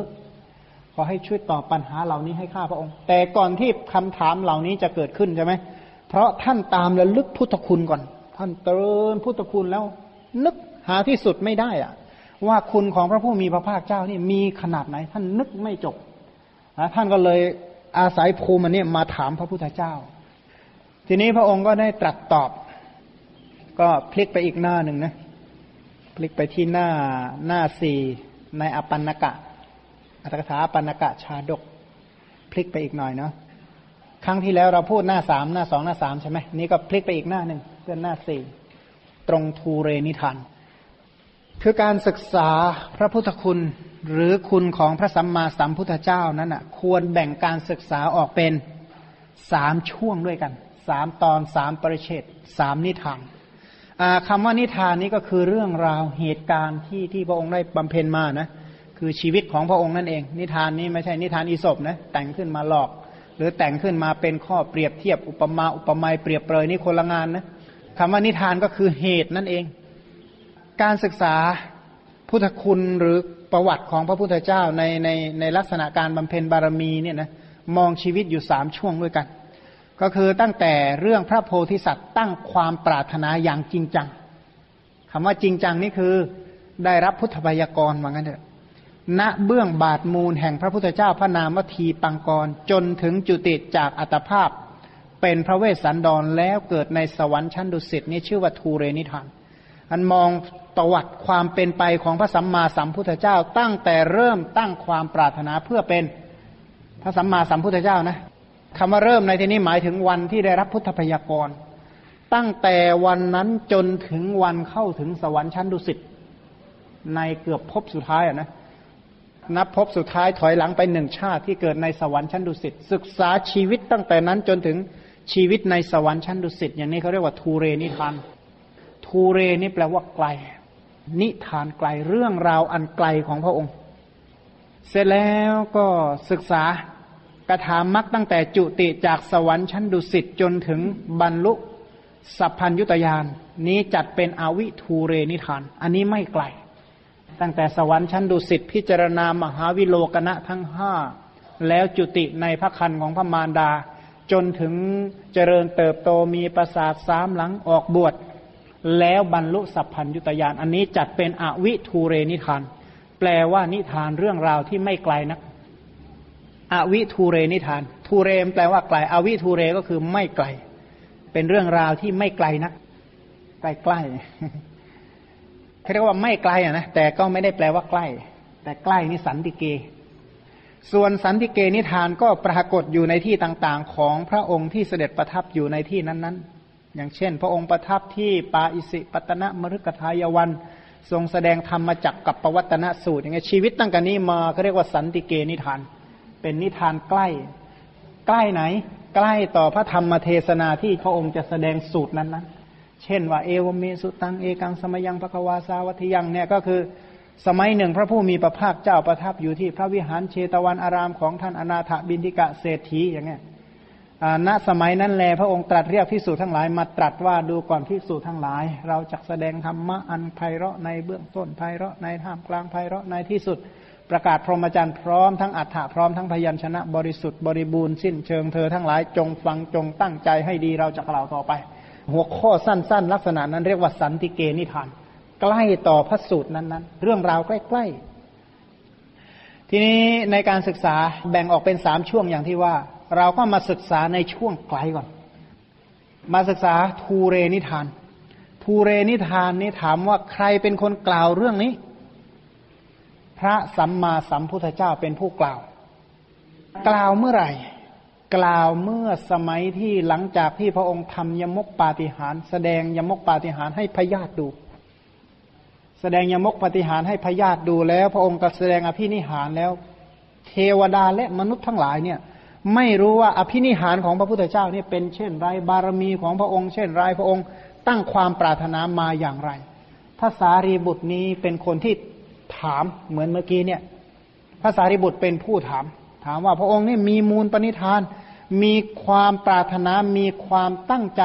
ขอให้ช่วยตอบปัญหาเหล่านี้ให้ข้าพระองค์ แต่ก่อนที่คำถามเหล่านี้จะเกิดขึ้นใช่ไหมเพราะท่านตามระลึกพุทธคุณก่อน ท่านเตือนพุทธคุณแล้ว นึกหาที่สุดไม่ได้อะ ว่าคุณของพระผู้มีพระภาคเจ้านี่มีขนาดไหน ท่านนึกไม่จบท่านก็เลยอาศัยภูมินี้มาถามพระพุทธเจ้า ทีนี้พระองค์ก็ได้ตรัสตอบ ก็พลิกไปอีกหน้าหนึ่งนะพลิกไปที่หน้าหน้าสี่ในอปันนกะ อัตถกถาอปันนกะชาดก พลิกไปอีกหน่อยเนาะครั้งที่แล้วเราพูดหน้าสามหน้าสองหน้าสามใช่ไหมนี่ก็พลิกไปอีกหน้าหนึ่งเพื่อนหน้าสี่ตรงทูเรนิทาน คือการศึกษาพระพุทธคุณหรือคุณของพระสัมมาสัมพุทธเจ้านั้นอะ ควรแบ่งการศึกษาออกเป็นสามช่วงด้วยกันสามตอนสามปริเชตสามนิทานคำว่านิทานนี้ก็คือเรื่องราวเหตุการณ์ที่ที่พระองค์ได้บำเพ็ญมานะ คือชีวิตของพระองค์นั่นเอง นิทานนี้ไม่ใช่นิทานอีศบนะแต่งขึ้นมาหลอก หรือแต่งขึ้นมาเป็นข้อเปรียบเทียบอุปมาอุปไมยเปรียบเปรยนี่คนละงานนะคำว่านิทานก็คือเหตุนั่นเอง การศึกษาพุทธคุณหรือประวัติของพระพุทธเจ้าในในในลักษณะการบำเพ็ญบารมีเนี่ยนะมองชีวิตอยู่สามช่วงด้วยกัน ก็คือตั้งแต่เรื่องพระโพธิสัตว์ตั้งความปรารถนาอย่างจริงจังคำว่าจริงจังนี่คือได้รับพุทธพยากรว่างั้นเถอะณเบื้องบาทมูลแห่งพระพุทธเจ้าพระนามวทีปังกร จนถึงจุติจากอัตภาพ เป็นพระเวสสันดรแล้วเกิดในสวรรค์ชั้นดุสิตนี่ชื่อว่าทูเรนิทาน อันมอง ประวัติความเป็นไปของพระสัมมาสัมพุทธเจ้า ตั้งแต่เริ่มตั้งความปรารถนาเพื่อเป็นพระสัมมาสัมพุทธเจ้านะคำว่าเริ่มในที่นี้หมายถึงวันที่ได้รับพุทธพยากร ตั้งแต่วันนั้นจนถึงวันเข้าถึงสวรรค์ชั้นดุสิตในเกือบพบสุดท้ายอะนะนับพบสุดท้ายถอยหลังไปหนึ่งชาติที่เกิดในสวรรค์ชั้นดุสิตศึกษาชีวิตตั้งแต่นั้นจนถึงชีวิตในสวรรค์ชั้นดุสิตอย่างนี้เขาเรียกว่าทูเรนิทาน ทูเรนี่แปลว่าไกล นิทานไกลเรื่องราวอันไกลของพระองค์ เสร็จแล้วก็ศึกษากระถามมักตั้งแต่จุติจากสวรรค์ชั้นดุสิตจนถึงบรรลุสัพพัญยุตยานนี้จัดเป็นอวิทูเรนิทาน อันนี้ไม่ไกล ตั้งแต่สวรรค์ชั้นดุสิตพิจารณามหาวิโลกนะทั้งห้าแล้วจุติในพระคันของพระมารดา จนถึงเจริญเติบโตมีประสาทสามหลังออกบวช แล้วบรรลุสัพพัญยุตยานอันนี้จัดเป็นอวิทูเรนิทาน แปลว่านิทานเรื่องราวที่ไม่ไกลนัก อวิทูเรนิทาน ทูเรมแปลว่าไกล อวิทูเรก็คือไม่ไกล เป็นเรื่องราวที่ไม่ไกลนัก ใกล้ใกล้เขาเรียกว่าไม่ไกลอะนะแต่ก็ไม่ได้แปลว่าใกล้ แต่ใกล้นี่สันติเก ส่วนสันติเกนิทานก็ปรากฏอยู่ในที่ต่างๆ ของพระองค์ที่เสด็จประทับอยู่ในที่นั้นๆ อย่างเช่น พระองค์ประทับที่ปาอิสิปตนะมฤกทายวัน ทรงแสดงธรรมจักกับปวัตนสูตรอย่างเงี้ยชีวิตตั้งแต่นี้มาเขาเรียกว่าสันติเกนิทาน เป็นนิทานใกล้ ใกล้ไหน ใกล้ต่อพระธรรมเทศนาที่พระองค์จะแสดงสูตรนั้นๆ เช่นว่าเอวเมสุตังเอกังสมยังพระควาสาวัติยังเนี่ยก็คือสมัยหนึ่งพระผู้มีพระภาคเจ้าประทับอยู่ที่พระวิหารเชตวันอารามของท่านอนาถบินทิกะเศรษฐีอย่างเงี้ย ณสมัยนั้นแล พระองค์ตรัสเรียกพิสูจทั้งหลายมาตรัสว่าดูก่อนพิสูจทั้งหลาย เราจะแสดงธรรมะอันไพเราะในเบื้องต้นไพเราะในท่ามกลางไพเราะในที่สุด ประกาศพรหมจรรย์พร้อมทั้งอัฏฐะพร้อมทั้งพยัญชนะบริสุทธิ์บริบูรณ์สิ้นเชิงเธอทั้งหลายจงฟังจงตั้งใจให้ดีเราจะกล่าวต่อไป หัวข้อสั้น ๆ ลักษณะนั้นเรียกว่าสันติเกนิทาน ใกล้ต่อพระสูตรนั้นๆ เรื่องราวใกล้ๆทีนี้ในการศึกษาแบ่งออกเป็นสามช่วงอย่างที่ว่า เราก็มาศึกษาในช่วงไกลก่อน มาศึกษาทูเรนิทานทูเรนิทานนี้ถามว่าใครเป็นคนกล่าวเรื่องนี้ พระสัมมาสัมพุทธเจ้าเป็นผู้กล่าว กล่าวเมื่อไหร่ กล่าวเมื่อสมัยที่หลังจากที่พระองค์ทำยมกปาฏิหารแสดงยมกปาฏิหารให้พญาติดูแสดงยมกปฏิหารให้พญาติดูแล้ว พระองค์ก็แสดงอภินิหารแล้ว เทวดาและมนุษย์ทั้งหลายเนี่ย ไม่รู้ว่าอภินิหารของพระพุทธเจ้าเนี่ยเป็นเช่นไรบารมีของพระองค์ เช่นไรพระองค์ตั้งความปรารถนามาอย่างไรพระสารีบุตรนี้เป็นคนที่ถามเหมือนเมื่อกี้เนี่ยพระสารีบุตรเป็นผู้ถาม ถามว่าพระองค์นี่มีมูลปณิธาน มีความปรารถนามีความตั้งใจ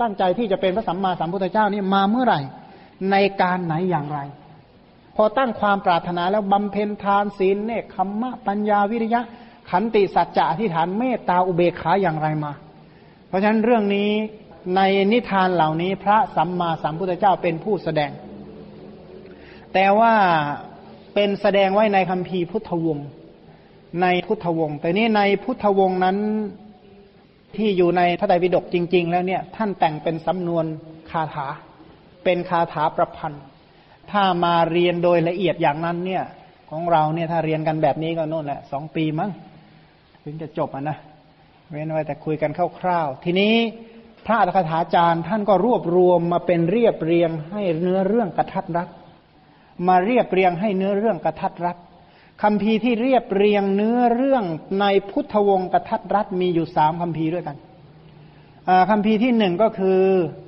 ตั้งใจที่จะเป็นพระสัมมาสัมพุทธเจ้านี่มาเมื่อไหร่ ในการไหนอย่างไร พอตั้งความปรารถนาแล้วบำเพ็ญทานศีลเนคขมมะปัญญาวิริยะ ขันติสัจจะอธิษฐานเมตตาอุเบกขาอย่างไรมา เพราะฉะนั้นเรื่องนี้ในนิทานเหล่านี้พระสัมมาสัมพุทธเจ้าเป็นผู้แสดง แต่ว่าเป็นแสดงไว้ในคำพีพุทธวงศ์ในพุทธวงศ์แต่นี้ในพุทธวงศ์นั้นที่อยู่ในพระไตรปิฎกจริง ๆ แล้วเนี่ย ท่านแต่งเป็นสำนวนคาถา เป็นคาถาประพันธ์ ถ้ามาเรียนโดยละเอียดอย่างนั้นเนี่ย ของเราเนี่ยถ้าเรียนกันแบบนี้ก็โน่นแหละสองปีมั้ง ถึงจะจบอะนะ เว้นไว้แต่คุยกันคร่าวๆ ทีนี้พระอัฏฐถาจารย์ท่านก็รวบรวมมาเป็นเรียบเรียงให้เนื้อเรื่องกระทัดรัดมาเรียบเรียงให้เนื้อเรื่องกระทัดรัดคำพีที่เรียบเรียงเนื้อเรื่องในพุทธวงศ์กระทัดรัดมีอยู่สามคำพีด้วยกันคำพีที่หนึ่งก็คือ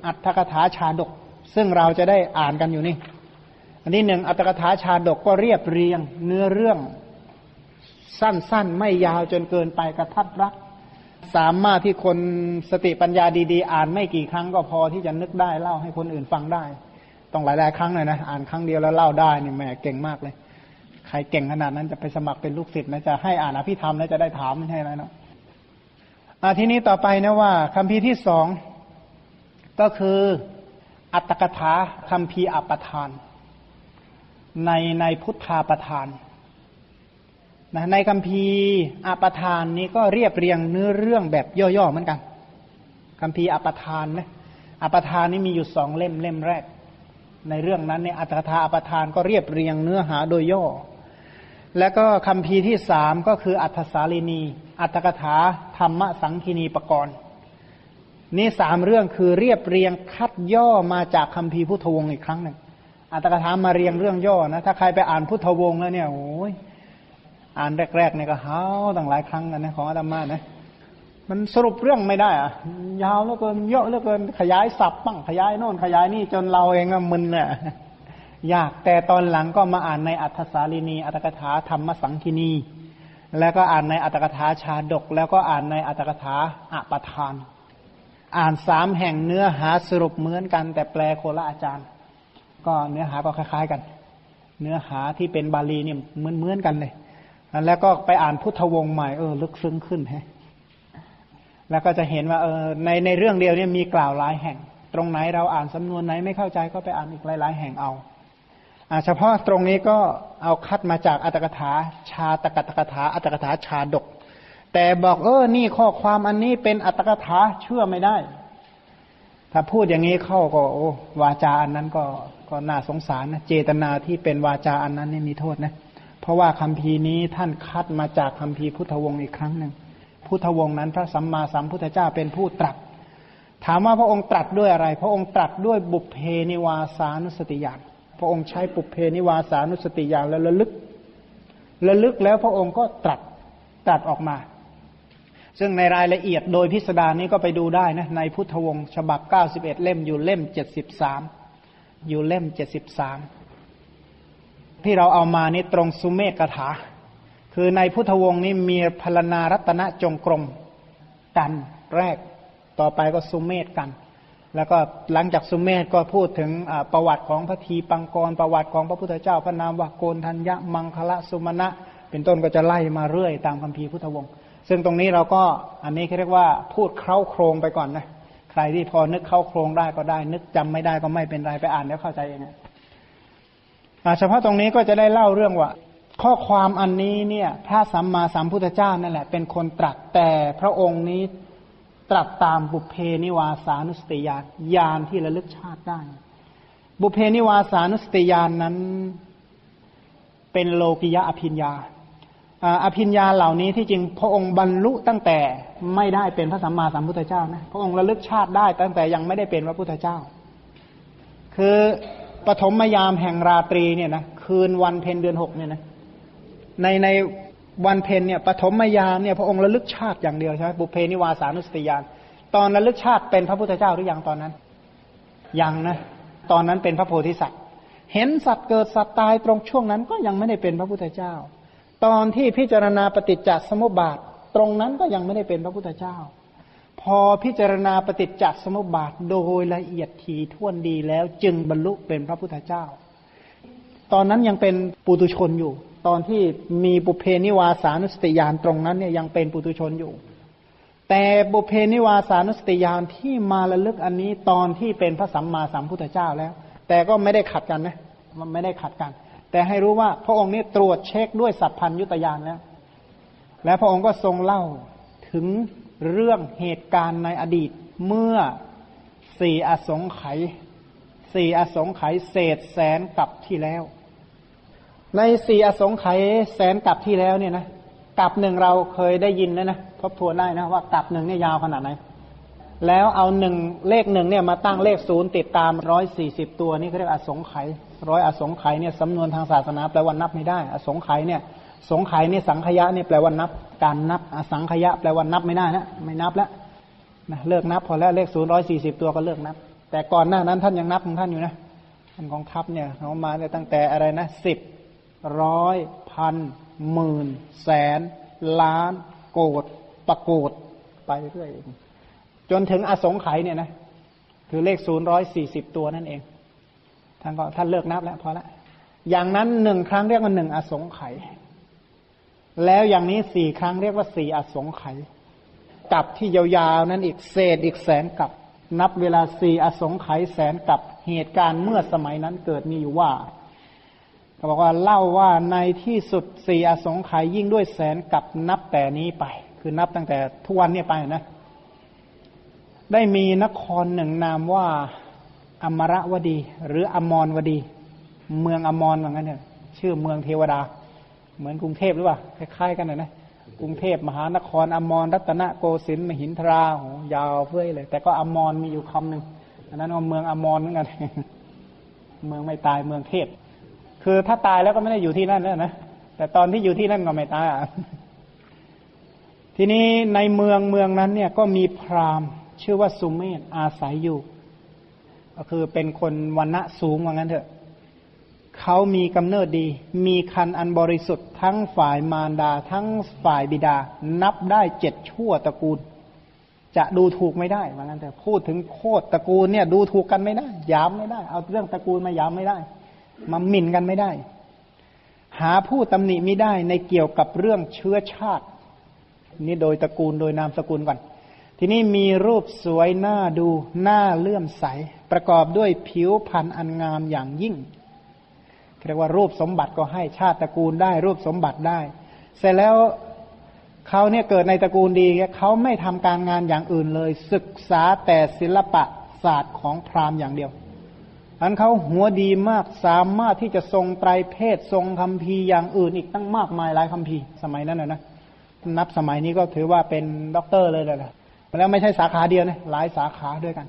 อัตถกถาชาดก ซึ่งเราจะได้อ่านกันอยู่นี่ อันนี้หนึ่งอัตถกถาชาดกก็เรียบเรียงเนื้อเรื่อง สั้นๆ ไม่ยาวจนเกินไปกระทัดรัดสามารถที่คนสติปัญญาดีๆ อ่านไม่กี่ครั้งก็พอที่จะนึกได้เล่าให้คนอื่นฟังได้ ต้องหลายๆครั้งเลยนะ อ่านครั้งเดียวแล้วเล่าได้นี่แม่เก่งมากเลย ใครเก่งขนาดนั้นจะไปสมัครเป็นลูกศิษย์นะจะให้อ่านอภิธรรมแล้วจะได้ถามไม่ใช่ไหมเนาะทีนี้ต่อไปนะว่าคำพีที่สองก็คืออัตตกถาคำพีอัปทาน ในในพุทธาประทาน นะในคำพีอัปทานนี้ก็เรียบเรียงเนื้อเรื่องแบบย่อๆเหมือนกันคำพีอัปทานนะอัปทานนี้มีอยู่สองเล่มเล่มแรก ในเรื่องนั้นเนี่ยอัตถาอัปทานก็เรียบเรียงเนื้อหาโดยย่อ แล้วก็คำพีที่สามก็คืออัตถสาลีนี อัตถกถาธรรมสังคีนีปกรณ์นี่สามเรื่องคือเรียบเรียงคัดย่อมาจากคัมภีร์พุทธวงศ์อีกครั้งหนึ่งอัตถกถามาเรียงเรื่องย่อนะถ้าใครไปอ่านพุทธวงศ์แล้วเนี่ยโอ้ย อ่านแรกๆเนี่ยก็เฮาตั้งหลายครั้งกันนะของอาตมานะมันสรุปเรื่องไม่ได้อะยาวเหลือเกินเยอะเหลือเกิน ขยายสับบ้างขยายโน่นขยายนี่จนเราเองก็มึนเนี่ยยากแต่ตอนหลังก็มาอ่านในอัตถสาลีนี อัตถกถาธรรมสังคีนีแล้วก็อ่านในอัตถกถาชาดก แล้วก็อ่านในอัตถกถาอปทาน อ่านสามแห่งเนื้อหาสรุปเหมือนกัน แต่แปลโคละอาจารย์ ก็เนื้อหาก็คล้าย ๆกัน เนื้อหาที่เป็นบาลีเนี่ยเหมือนเหมือนกันเลย แล้วก็ไปอ่านพุทธวงศ์ใหม่เออลึกซึ้งขึ้นฮะแล้วก็จะเห็นว่าเออในในเรื่องเดียวเนี่ยมีกล่าวหลายแห่ง ตรงไหนเราอ่านสำนวนไหนไม่เข้าใจก็ไปอ่านอีกหลาย ๆ แห่งเอาอาเฉพาะตรงนี้ก็เอาคัดมาจากอัตถกถาชาตกตกถาอัตถกถาชาดก แต่บอกเออนี่ข้อความอันนี้เป็นอัตกถาเชื่อไม่ได้ ถ้าพูดอย่างนี้เข้าก็โอ้วาจาอันนั้นก็ก็น่าสงสารนะเจตนาที่เป็นวาจาอันนั้นนี่มีโทษนะ เพราะว่าคำพีนี้ท่านคัดมาจากคำพีพุทธวงศ์อีกครั้งหนึ่ง พุทธวงศ์นั้นพระสัมมาสัมพุทธเจ้าเป็นผู้ตรัส ถามว่าพระองค์ตรัสด้วยอะไร พระองค์ตรัสด้วยบุพเพนิวาสานุสติญาณพระองค์ใช้บุพเพนิวาสานุสติญาณแล้วระลึกระลึกแล้วพระองค์ก็ตรัสตรัสออกมา ซึ่งในรายละเอียดโดยพิสดารนี้ก็ไปดูได้นะในพุทธวงศ์ฉบับเก้าสิบเอ็ดเล่มอยู่เล่มเจ็ดสิบสามอยู่เล่มเจ็ดสิบสาม ที่เราเอามานี่ตรงสุเมกถา คือในพุทธวงศ์นี้มีพลนารัตนจงกรมกันแรก ต่อไปก็สุเมธกัน แล้วก็หลังจากสุเมธก็พูดถึงประวัติของพระทีปังกร ประวัติของพระพุทธเจ้าพระนามวโกนทัญญะมังคละสุมาณะเป็นต้นก็จะไล่มาเรื่อยตามคัมภีร์พุทธวงศ์ซึ่งตรงนี้เราก็อันนี้เขาเรียกว่าพูดเคล้าโครงไปก่อนนะใครที่พอนึกเข้าโครงได้ก็ได้ นึกจำไม่ได้ก็ไม่เป็นไรไปอ่านแล้วเข้าใจเองนะ เฉพาะตรงนี้ก็จะได้เล่าเรื่องว่า ข้อความอันนี้เนี่ย พระสัมมาสัมพุทธเจ้านั่นแหละ เป็นคนตรัสแต่พระองค์นี้ตรัสตามบุพเพนิวาสานุสติญาณญาณที่ระลึกชาติได้ บุพเพนิวาสานุสติญาณนนั้นเป็นโลกิยะอภิญญาอภิญญาเหล่านี้ที่จริงพระองค์บรรลุตั้งแต่ไม่ได้เป็นพระสัมมาสัมพุทธเจ้านะพระองค์ระลึกชาติได้ตั้งแต่ยังไม่ได้เป็นพระพุทธเจ้า คือ ปฐมยามแห่งราตรีเนี่ยนะคืนวันเพ็ญเดือนหกเนี่ยนะในในวันเพ็ญเนี่ยปฐมยามเนี่ยพระองค์ระลึกชาติอย่างเดียวใช่ไหมบุเพนิวาสานุสติยานตอนระลึกชาติเป็นพระพุทธเจ้าหรือยังตอนนั้นยังนะตอนนั้นเป็นพระโพธิสัตว์ เห็นสัตว์เกิดสัตว์ตายตรงช่วงนั้นก็ยังไม่ได้เป็นพระพุทธเจ้า ตอนที่พิจารณาปฏิจจสมุปบาท ตรงนั้นก็ยังไม่ได้เป็นพระพุทธเจ้า พอพิจารณาปฏิจจสมุปบาทโดยละเอียดถี่ถ้วนดีแล้วจึงบรรลุเป็นพระพุทธเจ้า ตอนนั้นยังเป็นปุตุชนอยู่ ตอนที่มีบุเพนิวาสานุสติยานตรงนั้นเนี่ยยังเป็นปุตุชนอยู่ แต่บุเพนิวาสานุสติยานที่มาระลึกอันนี้ตอนที่เป็นพระสัมมาสัมพุทธเจ้าแล้ว แต่ก็ไม่ได้ขัดกันนะมันไม่ได้ขัดกัน แต่ให้รู้ว่าพระองค์นี้ตรวจเช็คด้วยสัพพัญยุตยานแล้วและพระองค์ก็ทรงเล่าถึง เรื่องเหตุการณ์ในอดีตเมื่อสี่อสงไขยสี่อสงไขยเศษแสนกับที่แล้ว ในสี่อสงไขยแสนกับที่แล้วเนี่ยนะกับหนึ่งเราเคยได้ยินแล้วนะทบทวนได้นะว่ากับหนึ่งเนี่ยยาวขนาดไหนแล้วเอาหนึ่งเลขหนึ่งเนี่ยมาตั้งเลขศูนย์ติดตามร้อยสี่สิบตัวนี่เขาเรียกอสงไขยร้อยอสงไขยเนี่ยสำนวนทางศาสนาแปลว่านับไม่ได้ อสงไขยเนี่ย สงไขยนี่สังขยะนี่แปลว่านับ การนับอสังขยะแปลว่านับไม่ได้นะไม่นับแล้วนะเลิกนับพอแล้วเลขศูนย์ร้อยสี่สิบตัวก็เลิกนับ แต่ก่อนหน้านั้นท่านยังนับของท่านอยู่นะท่านกองทัพเนี่ยเขามาเนี่ยตั้งแต่อะไรนะสิบร้อยพันหมื่น แสน ล้าน โกดประโกดไปเรื่อยจนถึงอสงไขยเนี่ยนะคือเลขศูนย์ร้อยสี่สิบตัวนั่นเองท่านก็ท่านเลิกนับแล้วพอละอย่างนั้นหนึ่งครั้งเรียกว่าหนึ่งอสงไขย แล้วอย่างนี้สี่ครั้งเรียกว่าสี่อสงไขยกับที่ยาวๆนั้นอีกเศษอีกแสนกับ นับเวลาสี่อสงไขยแสนกับเหตุการณ์เมื่อสมัยนั้นเกิดมีอยู่ว่าเขาบอกว่าเล่าว่าในที่สุดสี่อสงไขยยิ่งด้วยแสนกับนับแต่นี้ไป คือนับตั้งแต่ทุกวันนี้ไปนะ ได้มีนครหนึ่งนามว่าอมรวดี หรืออมรวดี เมืองอมรเหมือนกันเนี่ยชื่อเมืองเทวดา เหมือนกรุงเทพหรือเปล่าคล้ายๆกันนะนะกรุงเทพมหานครอมรรัตนโกสินทร์มหินทราโหยาวเพื่อเลย แต่ก็อมรมีอยู่คำหนึ่งอันนั้นว่าเมืองอมรเหมือนกันเมืองไม่ตายเมืองเทพ คือถ้าตายแล้วก็ไม่ได้อยู่ที่นั่นแล้วนะแต่ตอนที่อยู่ที่นั่นก็ไม่ตายทีนี้ในเมืองเมืองนั้นเนี่ยก็มีพราหมณ์ ชื่อว่าสุเมธอาศัยอยู่ ก็คือเป็นคนวันณะสูงว่างั้นเถอะ เขามีกำเนิดดี มีคันอันบริสุทธิ์ทั้งฝ่ายมารดา ทั้งฝ่ายบิดา นับได้เจ็ดชั่วตระกูล จะดูถูกไม่ได้เหมือนกันแต่พูดถึงโคตรตระกูลเนี่ยดูถูกกันไม่ได้ยามไม่ได้ เอาเรื่องตระกูลมายามไม่ได้มาหมิ่นกันไม่ได้ หาผู้ตำหนิไม่ได้ในเกี่ยวกับเรื่องเชื้อชาติ นี่โดยตระกูลโดยนามสกุลก่อน ทีนี้มีรูปสวยหน้าดูหน้าเลื่อมใส ประกอบด้วยผิวพรรณอันงามอย่างยิ่ง เรียกว่ารูปสมบัติก็ให้ชาติตระกูลได้ รูปสมบัติได้ เสร็จแล้วเขาเนี่ยเกิดในตระกูลดีเขาไม่ทำการงานอย่างอื่นเลย ศึกษาแต่ศิลปะศาสตร์ของพราหมณ์อย่างเดียวอันเขาหัวดีมากสามารถที่จะทรงไตรเพศทรงคัมภีร์อย่างอื่นอีกตั้งมากมายหลายคัมภีร์สมัยนั้นนะนะนับสมัยนี้ก็ถือว่าเป็นด็อกเตอร์เลยแหละแล้วไม่ใช่สาขาเดียวนะหลายสาขาด้วยกัน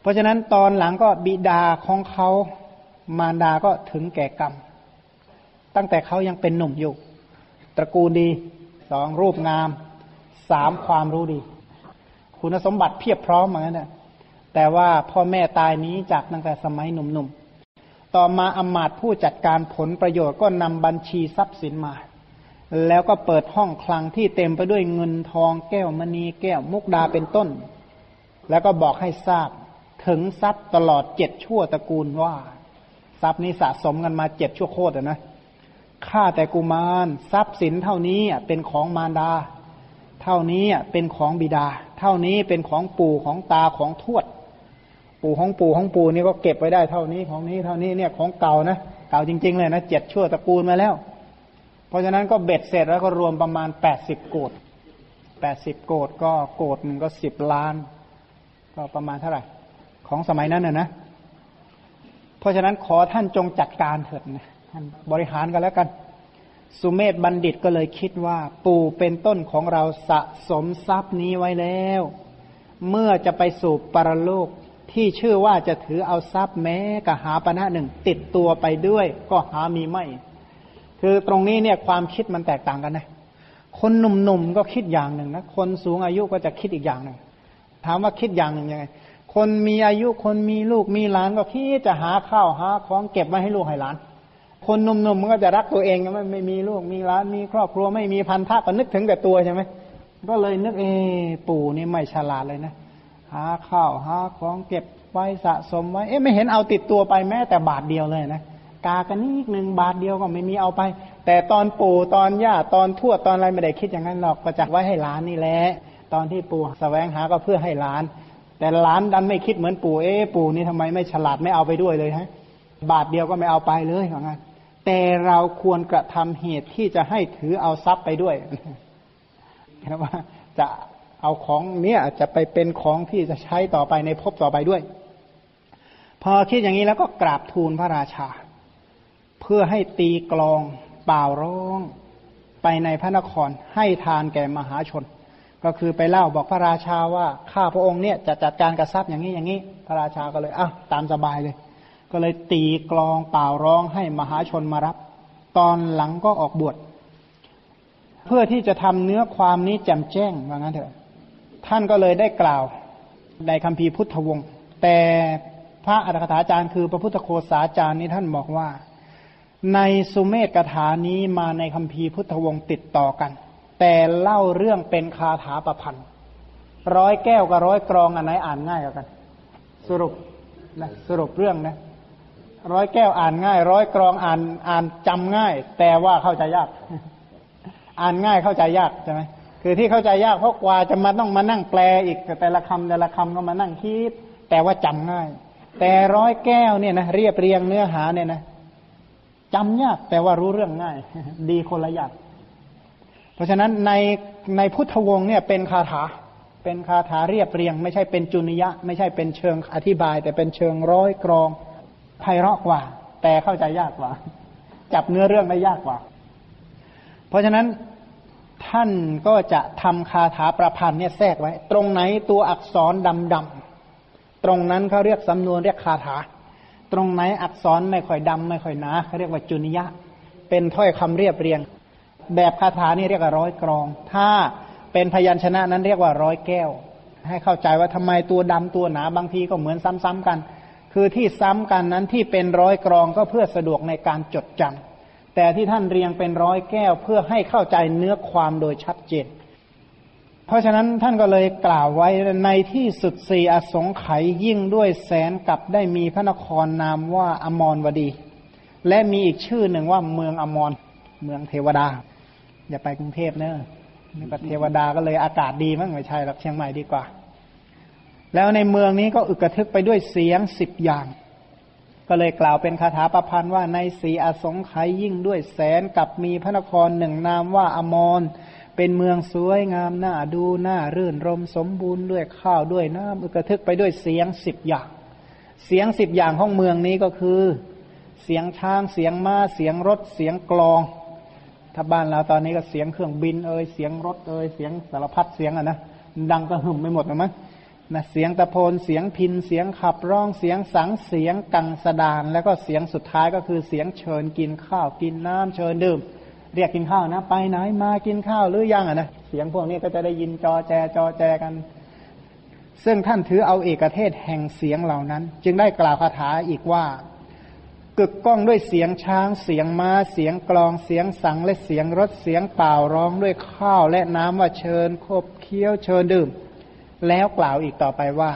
เพราะฉะนั้นตอนหลังก็บิดาของเขา มารดาก็ถึงแก่กรรม ตั้งแต่เขายังเป็นหนุ่มอยู่ ตระกูลดีสองรูปงามสามความรู้ดี คุณสมบัติเพียบพร้อมเหมือนกันนะแต่ว่าพ่อแม่ตายนี้จากตั้งแต่สมัยหนุ่มๆ ต่อมาอมาตผู้จัดการผลประโยชน์ก็นำบัญชีทรัพย์สินมา แล้วก็เปิดห้องคลังที่เต็มไปด้วยเงินทองแก้วมณีแก้วมุกดาเป็นต้น แล้วก็บอกให้ทราบถึงทรัพย์ตลอดเจ็ดชั่วตระกูลว่า ทรัพย์นี้สะสมกันมาเจ็ดชั่วโคตรนะข้าแต่กุมารทรัพย์สินเท่านี้เป็นของมารดา เท่านี้เป็นของบิดา เท่านี้เป็นของปู่ของตาของทวด ปู่ของปู่ของปู่นี่ก็เก็บไว้ได้เท่านี้ของนี้เท่านี้เนี่ยของเก่านะเก่าจริง ๆ เลยนะเจ็ดชั่วตระกูลมาแล้ว เพราะฉะนั้นก็เบ็ดเสร็จแล้วก็รวมประมาณแปดสิบโกดแปดสิบโกดก็โกดหนึ่งก็สิบล้าน ก็ประมาณเท่าไหร่ ของสมัยนั้นน่ะนะ เพราะฉะนั้นขอท่านจงจัดการเถิดนะท่านบริหารกันแล้วกัน สุเมธบัณฑิตก็เลยคิดว่า ปู่เป็นต้นของเราสะสมทรัพย์นี้ไว้แล้ว เมื่อจะไปสู่ปรโลกที่ชื่อว่าจะถือเอาทรัพย์แม้กหาปณะหนึ่งติดตัวไปด้วย ก็หามีไม่ คือตรงนี้เนี่ยความคิดมันแตกต่างกันนะ คนหนุ่มๆก็คิดอย่างหนึ่งนะ คนสูงอายุก็จะคิดอีกอย่างหนึ่ง ถามว่าคิดอย่างหนึ่งยังไง คนมีอายุคนมีลูกมีหลานก็คิดจะหาข้าวหาของเก็บไว้ให้ลูกให้หลาน คนหนุ่มๆมันก็จะรักตัวเองไม่ไม่มีลูกมีหลานมีครอบครัวไม่มีพันธะก็นึกถึงแต่ตัวใช่ไหมก็เลยนึกเอปู่นี่ไม่ฉลาดเลยนะหาข้าวหาของเก็บไว้สะสมไว้เอ๊ะไม่เห็นเอาติดตัวไปแม้แต่บาทเดียวเลยนะกากันนิดหนึ่งบาทเดียวก็ไม่มีเอาไป แต่ตอนปู่ตอนย่าตอนทวดตอนอะไรไม่ได้คิดอย่างนั้นหรอกก็จักไว้ให้หลานนี่แหละตอนที่ปู่สแสวงหาก็เพื่อให้หลาน แต่หลานดันไม่คิดเหมือนปู่เอ๊ปู่นี่ทำไมไม่ฉลาดไม่เอาไปด้วยเลยฮะ บาทเดียวก็ไม่เอาไปเลยอย่างนั้นแต่เราควรกระทำเหตุที่จะให้ถือเอาทรัพย์ไปด้วยนะว่าจะเอาของเนี้ยจะไปเป็นของที่จะใช้ต่อไปในภพต่อไปด้วย พอคิดอย่างนี้แล้วก็กราบทูลพระราชา เพื่อให้ตีกลองเป่าร้อง ไปในพระนครให้ทานแก่มหาชน ก็คือไปเล่าบอกพระราชาว่าข้าพระองค์เนี่ยจะจัดการกระซับอย่างนี้อย่างนี้ พระราชาก็เลยอ้าวตามสบายเลย ก็เลยตีกลองเป่าร้องให้มหาชนมารับ ตอนหลังก็ออกบวชเพื่อที่จะทำเนื้อความนี้แจ่มแจ้งว่างั้นเถอะ ท่านก็เลยได้กล่าวในคำพีพุทธวงศ์แต่พระอัฏฐกถาจารย์คือพระพุทธโคสาจารย์นี้ท่านบอกว่า ในสุเมธกถานี้มาในคำพีพุทธวงศ์ติดต่อกัน แต่เล่าเรื่องเป็นคาถาประพันธ์ร้อยแก้วกับร้อยกรองอันไหนอ่านง่ายกว่ากัน สรุปนะสรุปเรื่องนะร้อยแก้วอ่านง่าย ร้อยกรองอ่านอ่านจำง่าย แต่ว่าเข้าใจยาก อ่านง่ายเข้าใจยากใช่ไหมคือที่เข้าใจยากเพราะกว่าจะมาต้องมานั่งแปลอีกแต่ละคำแต่ละคำก็มานั่งคิด แต่ว่าจำง่าย แต่ร้อยแก้วเนี่ยนะเรียบเรียงเนื้อหาเนี่ยนะจำยากแต่ว่ารู้เรื่องง่าย ดีคนละอย่าง ราะฉะนั้นในในพุทธวงศ์เนี่ยเป็นคาถา เป็นคาถาเรียบเรียง ไม่ใช่เป็นจุนิยะ ไม่ใช่เป็นเชิงอธิบาย แต่เป็นเชิงร้อยกรองไพเราะกว่า แต่เข้าใจยากกว่า จับเนื้อเรื่องได้ยากกว่า เพราะฉะนั้นท่านก็จะทำคาถาประพันธ์เนี่ยแทรกไว้ ตรงไหนตัวอักษรดำๆตรงนั้นเขาเรียกสำนวนเรียกคาถา ตรงไหนอักษรไม่ค่อยดำไม่ค่อยหนาเขาเรียกว่าจุนิยะ เป็นถ้อยคำเรียบเรียง แบบคาถานี่เรียกว่าร้อยกรอง ถ้าเป็นพยัญชนะนั้นเรียกว่าร้อยแก้ว ให้เข้าใจว่าทำไมตัวดำตัวหนาบางทีก็เหมือนซ้ำๆกัน คือที่ซ้ำกันนั้นที่เป็นร้อยกรองก็เพื่อสะดวกในการจดจำแต่ที่ท่านเรียงเป็นร้อยแก้วเพื่อให้เข้าใจเนื้อความโดยชัดเจน เพราะฉะนั้นท่านก็เลยกล่าวไว้ในที่สุดสี่อสงไขยยิ่งด้วยแสนกับได้มีพระนครนามว่าอมรวดี และมีอีกชื่อหนึ่งว่าเมืองอมรเมืองเทวดา อย่าไปกรุงเทพเนอะนี่ก็เทวดาก็เลยอากาศดีมั้งไม่ใช่หรอกเชียงใหม่ดีกว่า แล้วในเมืองนี้ก็อึกระทึกไปด้วยเสียงสิบอย่าง ก็เลยกล่าวเป็นคาถาประพันธ์ว่าในสีอสงไขยยิ่งด้วยแสนกับมีพระนครหนึ่งนามว่าอมรเป็นเมืองสวยงามน่าดูน่ารื่นรมสมบูรณ์ด้วยข้าวด้วยน้ำอึกระทึกไปด้วยเสียงสิบอย่าง เสียงสิบอย่างของเมืองนี้ก็คือ เสียงช้างเสียงม้าเสียงรถเสียงกลอง ถ้าบ้านเราตอนนี้ก็เสียงเครื่องบินเอ่ยเสียงรถเอ่ยเสียงสารพัดเสียงอะนะดังก็หึ่มไม่หมดหรอมั้งนะเสียงตะโพนเสียงพินเสียงขับร้องเสียงสังเสียงกังสดาน แล้วก็เสียงสุดท้ายก็คือเสียงเชิญกินข้าวกินน้ำเชิญดื่ม เรียกกินข้าวนะ ไปไหนมากินข้าวหรือยังอะนะเสียงพวกนี้ก็จะได้ยินจอแจจอแจกัน ซึ่งท่านถือเอาเอกเทศแห่งเสียงเหล่านั้น จึงได้กล่าวคาถาอีกว่า กึกก้องด้วยเสียงช้าง เสียงม้า เสียงกลอง เสียงสังและเสียงรถ เสียงเป่าร้องด้วยข้าวและน้ำว่าเชิญคบเคี้ยวเชิญดื่ม แล้วกล่าวอีกต่อไปว่า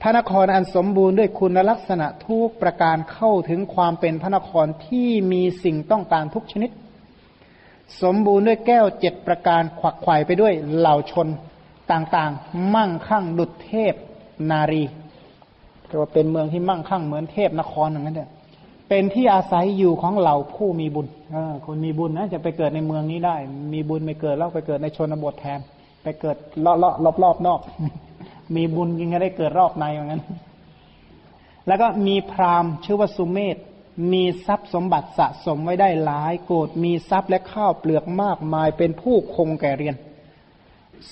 พระนครอันสมบูรณ์ด้วยคุณลักษณะทุกประการเข้าถึงความเป็นพระนครที่มีสิ่งต้องการทุกชนิด สมบูรณ์ด้วยแก้วเจ็ดประการขวักไขว่ไปด้วยเหล่าชนต่างๆ มั่งคั่งดุจเทพนารี เรียกว่าเป็นเมืองที่มั่งคั่งเหมือนเทพนครอย่างนั้นเถอะเป็นที่อาศัยอยู่ของเหล่าผู้มีบุญอคนมีบุญนะจะไปเกิดในเมืองนี้ได้ มีบุญไม่เกิดแล้วไปเกิดในชนบทแทน ไปเกิดเลาะเลาะรอบรอบนอก มีบุญยังไงได้เกิดรอบในอย่างนั้น แล้วก็มีพราหมณ์ชื่อว่าสุเมธมีทรัพย์สมบัติสะสมไว้ได้หลายโกดมีทรัพย์และข้าวเปลือกมากมายเป็นผู้คงแก่เรียน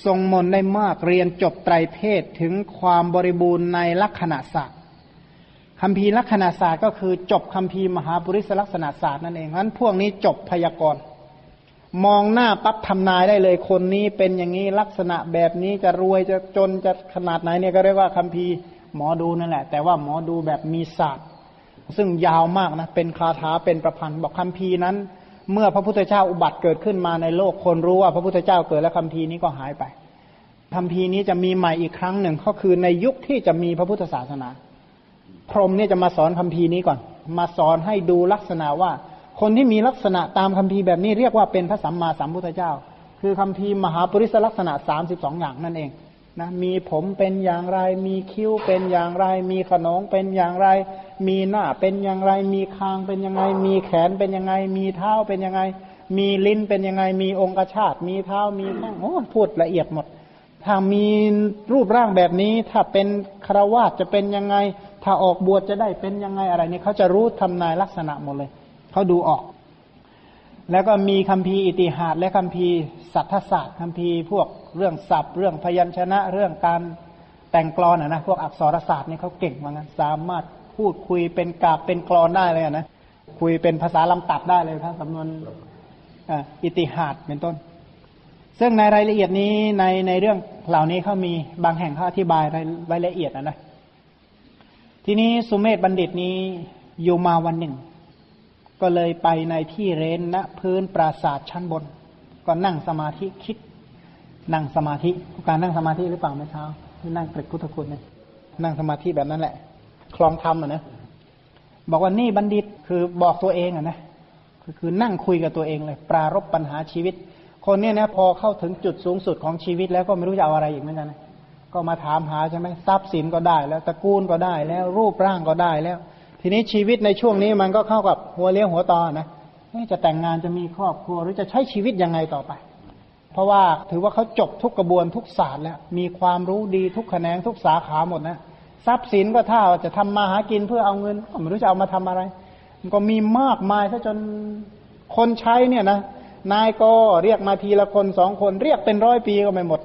ทรงมนได้มากเรียนจบไตรเพศถึงความบริบูรณ์ในลักษณะศาสตร์คำพีลักษณะศาสตร์ก็คือจบคำพีมหาบุริสลักษณะศาสตร์นั่นเองนั้นพวกนี้จบพยากรณ์มองหน้าปั๊บทำนายได้เลยคนนี้เป็นอย่างนี้ลักษณะแบบนี้จะรวยจะจนจะขนาดไหนเนี่ยก็เรียกว่าคำพีหมอดูนั่นแหละ แต่ว่าหมอดูแบบมีศาสตร์ ซึ่งยาวมากนะเป็นคาถาเป็นประพันธ์บอกคำพีนั้น เมื่อพระพุทธเจ้าอุบัติเกิดขึ้นมาในโลกคนรู้ว่าพระพุทธเจ้าเกิดแล้วคำพีนี้ก็หายไปคำพีนี้จะมีใหม่อีกครั้งหนึ่งก็คือในยุคที่จะมีพระพุทธศาสนา พรหมเนี่ยจะมาสอนคำพีนี้ก่อน มาสอนให้ดูลักษณะว่า คนที่มีลักษณะตามคำพีแบบนี้เรียกว่าเป็นพระสัมมาสัมพุทธเจ้า คือคำพีมหาปริศลักษณะสามสิบสองอย่างนั่นเอง นะมีผมเป็นอย่างไร มีคิ้วเป็นอย่างไร มีขนงเป็นอย่างไร มีหน้าเป็นอย่างไร มีคางเป็นยังไง มีแขนเป็นยังไง มีเท้าเป็นยังไง มีลิ้นเป็นยังไง มีองคชาตมีเท้ามีแข้งโอ้พูดละเอียดหมด ถ้ามีรูปร่างแบบนี้ ถ้าเป็นครวาสจะเป็นยังไง ถ้าออกบวชจะได้เป็นยังไงอะไรนี่เขาจะรู้ทำนายลักษณะหมดเลยเขาดูออก แล้วก็มีคัมภีร์อิติหาสและคัมภีร์สัทธศาสตร์คัมภีร์พวก เรื่องศัพท์ เรื่องพยัญชนะ เรื่องการแต่งกลอนอะนะพวกอักษรศาสตร์นี่เขาเก่งเหมือนกันสามารถพูดคุยเป็นกาบเป็นกลอนได้เลยนะคุยเป็นภาษาลำตัดได้เลยทั้งสำนวนอิติหาสเป็นต้น ซึ่งในรายละเอียดนี้ในในเรื่องเหล่านี้เขามีบางแห่งเขาอธิบายรายละเอียดนะนะทีนี้สุเมธบัณฑิตนี้อยู่มาวันหนึ่ง ก็เลยไปในที่เร้นณพื้นปราสาทชั้นบน ก็นั่งสมาธิคิด นั่งสมาธิการนั่งสมาธิหรือเปล่าเมื่อเช้าที่นั่งเกร็ดพุทธคุณเนี่ยนั่งสมาธิแบบนั้นแหละ คลองธรรมอะนะบอกว่านี่บัณฑิตคือบอกตัวเองอะนะคือคือนั่งคุยกับตัวเองเลย ปรารบปัญหาชีวิต คนเนี้ยนะพอเข้าถึงจุดสูงสุดของชีวิตแล้วก็ไม่รู้จะเอาอะไรอีกเหมือนกันนะก็มาถามหาใช่ไหมทรัพย์สินก็ได้ แล้วตระกูลก็ได้ แล้วรูปร่างก็ได้แล้ว ทีนี้ชีวิตในช่วงนี้มันก็เข้ากับหัวเลี้ยวหัวตอนะจะแต่งงานจะมีครอบครัวหรือจะใช้ชีวิตยังไงต่อไป เพราะว่าถือว่าเขาจบทุกกระบวนทุกศาสตร์แล้ว มีความรู้ดีทุกแขนงทุกสาขาหมดนะทรัพย์สินก็ถ้าจะทำมาหากินเพื่อเอาเงินไม่รู้จะเอามาทำอะไร มันก็มีมากมายซะจนคนใช้เนี่ยนะนายก็เรียกมาทีละคนสองคนเรียกเป็นร้อยปีก็ไม่หมด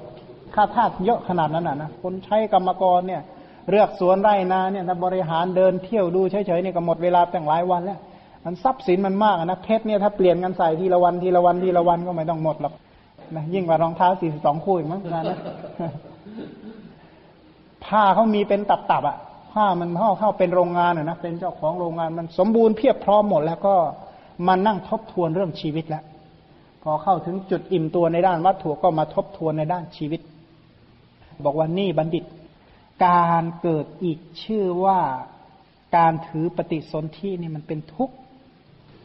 ค่าทาสเยอะขนาดนั้นนะนะคนใช้กรรมกรเนี่ยเลือกสวนไร่นาเนี่ยถ้าบริหารเดินเที่ยวดูเฉยๆเนี่ยก็หมดเวลาตั้งหลายวันแล้ว มันทรัพย์สินมันมากนะเพชรเนี่ยถ้าเปลี่ยนกันใส่ทีละวันทีละวันทีละวันก็ไม่ต้องหมดหรอก นะยิ่งกว่ารองเท้าสี่สิบสองคู่อีกมั้งนะนะผ้าเขามีเป็นตับๆอะผ้ามันเข้าเข้าเป็นโรงงานอะนะเป็นเจ้าของโรงงานมันสมบูรณ์เพียบพร้อมหมด แล้วก็มานั่งทบทวนเรื่องชีวิตแล้วพอเข้าถึงจุดอิ่มตัวในด้านวัตถุก็มาทบทวนในด้านชีวิต บอกว่านี่บัณฑิต การเกิดอีกชื่อว่าการถือปฏิสนธินี่มันเป็นทุกข์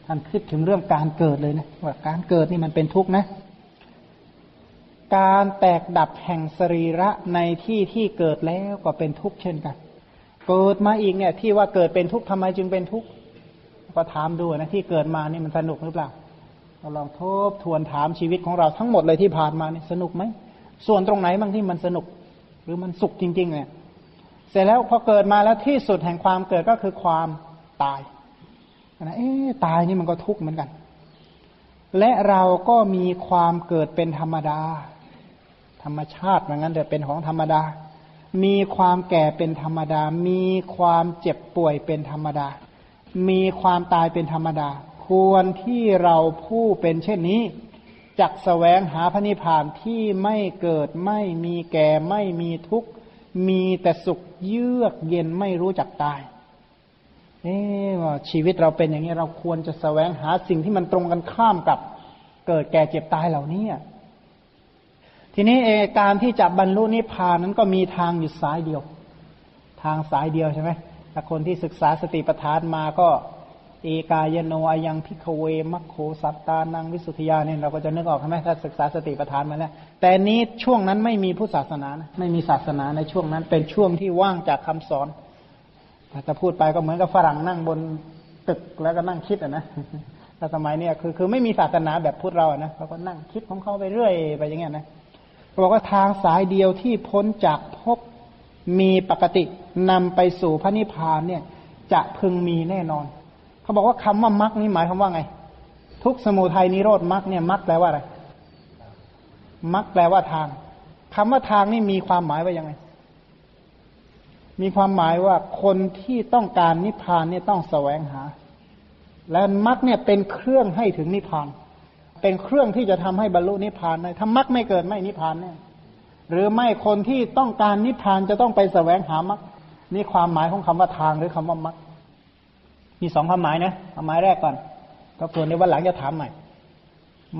ท่านคิดถึงเรื่องการเกิดเลยนะว่าการเกิดนี่มันเป็นทุกข์นะ การแตกดับแห่งสรีระในที่ที่เกิดแล้วก็เป็นทุกข์เช่นกัน เกิดมาอีกเนี่ยที่ว่าเกิดเป็นทุกข์ทำไมจึงเป็นทุกข์ก็ถามดูนะที่เกิดมานี่มันสนุกหรือเปล่าเราลองทบทวนถามชีวิตของเราทั้งหมดเลยที่ผ่านมาเนี่ยสนุกไหมส่วนตรงไหนบ้างที่มันสนุก หรือมันสุขจริง ๆ เนี่ย เสร็จแล้วพอเกิดมาแล้วที่สุดแห่งความเกิดก็คือความตายนะเอ๊ตายนี่มันก็ทุกข์เหมือนกัน และเราก็มีความเกิดเป็นธรรมดา ธรรมชาติเหมือนกันแต่เป็นของธรรมดา มีความแก่เป็นธรรมดา มีความเจ็บป่วยเป็นธรรมดา มีความตายเป็นธรรมดา ควรที่เราผู้เป็นเช่นนี้จักแสวงหาพระนิพพานที่ไม่เกิดไม่มีแก่ไม่มีทุกข์ มีแต่สุขเยือกเย็นไม่รู้จักตายเอ๊ว่าชีวิตเราเป็นอย่างนี้เราควรจะแสวงหาสิ่งที่มันตรงกันข้ามกับ เกิดแก่เจ็บตายเหล่านี้ ทีนี้เอการที่จะบรรลุนิพพานนั้นก็มีทางอยู่สายเดียว ทางสายเดียวใช่ไหมถ้าคนที่ศึกษาสติปัฏฐานมาก็ เอกายโนอายังพิกเวมัคโคสัตตานังวิสุทธิยาเนี่ยเราก็จะนึกออกใช่ไหมถ้าศึกษาสติปัฏฐานมาแล้วแต่นี้ช่วงนั้นไม่มีผู้ศาสนานะไม่มีศาสนาในช่วงนั้นเป็นช่วงที่ว่างจากคำสอนถ้าจะพูดไปก็เหมือนกับฝรั่งนั่งบนตึกแล้วก็นั่งคิดอะนะแต่สมัยเนี้ยคือคือไม่มีศาสนาแบบพูดเราอะนะเขาก็นั่งคิดของเขาไปเรื่อยไปอย่างเงี้ยนะ บอกว่าทางสายเดียวที่พ้นจากภพมีปกตินำไปสู่พระนิพพานเนี่ย จะพึงมีแน่นอน เขาบอกว่าคำว่ามรรคนี่หมายความว่าไง ทุกสมุทัยนิโรธมรรคเนี่ยมรรคแปลว่าอะไรมรรคแปลว่าทางคำว่าทางนี่มีความหมายว่ายังไง มีความหมายว่าคนที่ต้องการนิพพานเนี่ยต้องแสวงหา และมรรคเนี่ยเป็นเครื่องให้ถึงนิพพานเป็นเครื่องที่จะทำให้บรรลุนิพพานได้ถ้ามรรคไม่เกิดไม่นิพพานเนี่ยหรือไม่คนที่ต้องการนิพพานจะต้องไปแสวงหามรรคนี่ความหมายของคำว่าทางหรือคำว่ามรรคมีสองความหมายนะความหมายแรกก่อนก็ส่วนในวันหลังจะถามใหม่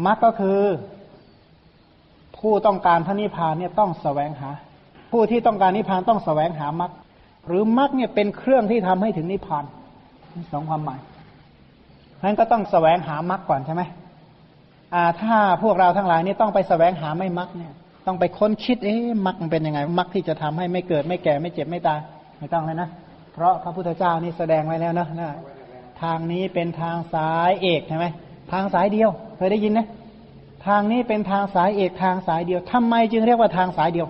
มรรคก็คือ ผู้ต้องการพระนิพพานเนี่ยต้องแสวงหา ผู้ที่ต้องการนิพพานต้องแสวงหามรรคหรือมรรคเนี่ยเป็นเครื่องที่ทำให้ถึงนิพพานมีสองความหมายนั้นก็ต้องแสวงหามรรคก่อนใช่ไหม ถ้าพวกเราทั้งหลายนี่ต้องไปแสวงหาไม่มรรคเนี่ยต้องไปค้นคิดเอ๊ะมรรคมันเป็นยังไงมรรคที่จะทำให้ไม่เกิดไม่แก่ไม่เจ็บไม่ตายไม่ต้องเลยนะเพราะพระพุทธเจ้านี่แสดงไว้แล้วนะนะทางนี้เป็นทางสายเอกใช่ไหมทางสายเดียวเคยได้ยินนะทางนี้เป็นทางสายเอกทางสายเดียวทำไมจึงเรียกว่าทางสายเดียว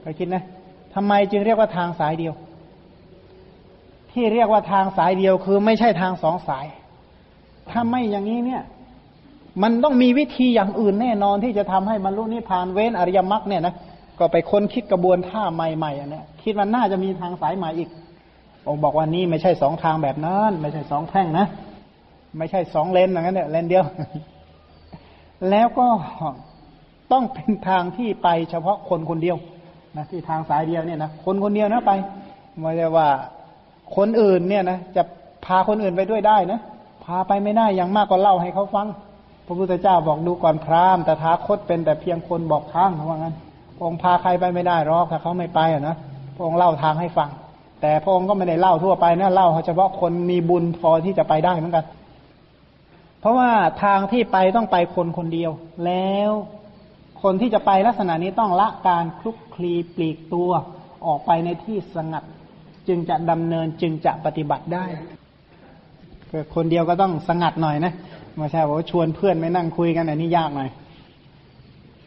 เคยคิดนะทำไมจึงเรียกว่าทางสายเดียว ที่เรียกว่าทางสายเดียวคือไม่ใช่ทางสองสายถ้าไม่อย่างนี้เนี่ย มันต้องมีวิธีอย่างอื่นแน่นอนที่จะทำให้บรรลุนิพพานเว้นอริยมรรคเนี่ยนะก็ไปค้นคิดกระบวนท่าใหม่ๆอันนี้คิดว่าน่าจะมีทางสายใหม่อีกองค์บอกว่านี่ไม่ใช่สองทางแบบนั้น ไม่ใช่สองแท่งนะ ไม่ใช่สองเลนอย่างนั้นเนี่ยเลนเดียว แล้วก็ต้องเป็นทางที่ไปเฉพาะคนคนเดียวนะที่ทางสายเดียวเนี่ยนะคนคนเดียวนะไปไม่ใช่ว่าคนอื่นเนี่ยนะจะพาคนอื่นไปด้วยได้นะพาไปไม่ได้อย่างมากก็เล่าให้เขาฟัง พระพุทธเจ้าบอกดูก่อนพราหมณ์แต่ท้าคตเป็นแต่เพียงคนบอกทางเขาว่างั้นองค์พาใครไปไม่ได้หรอกถ้าเขาไม่ไปอะนะพระองค์เล่าทางให้ฟัง แต่พระองค์ก็ไม่ได้เล่าทั่วไปนะเล่าเฉพาะคนมีบุญพอที่จะไปได้เหมือนกัน เพราะว่าทางที่ไปต้องไปคนคนเดียว แล้วคนที่จะไปลักษณะนี้ต้องละการคลุกคลีปลีกตัวออกไปในที่สงัด จึงจะดำเนินจึงจะปฏิบัติได้คนเดียวก็ต้องสงัดหน่อยนะ ไม่ใช่ว่าชวนเพื่อนไม่นั่งคุยกันอันนี้ยากหน่อย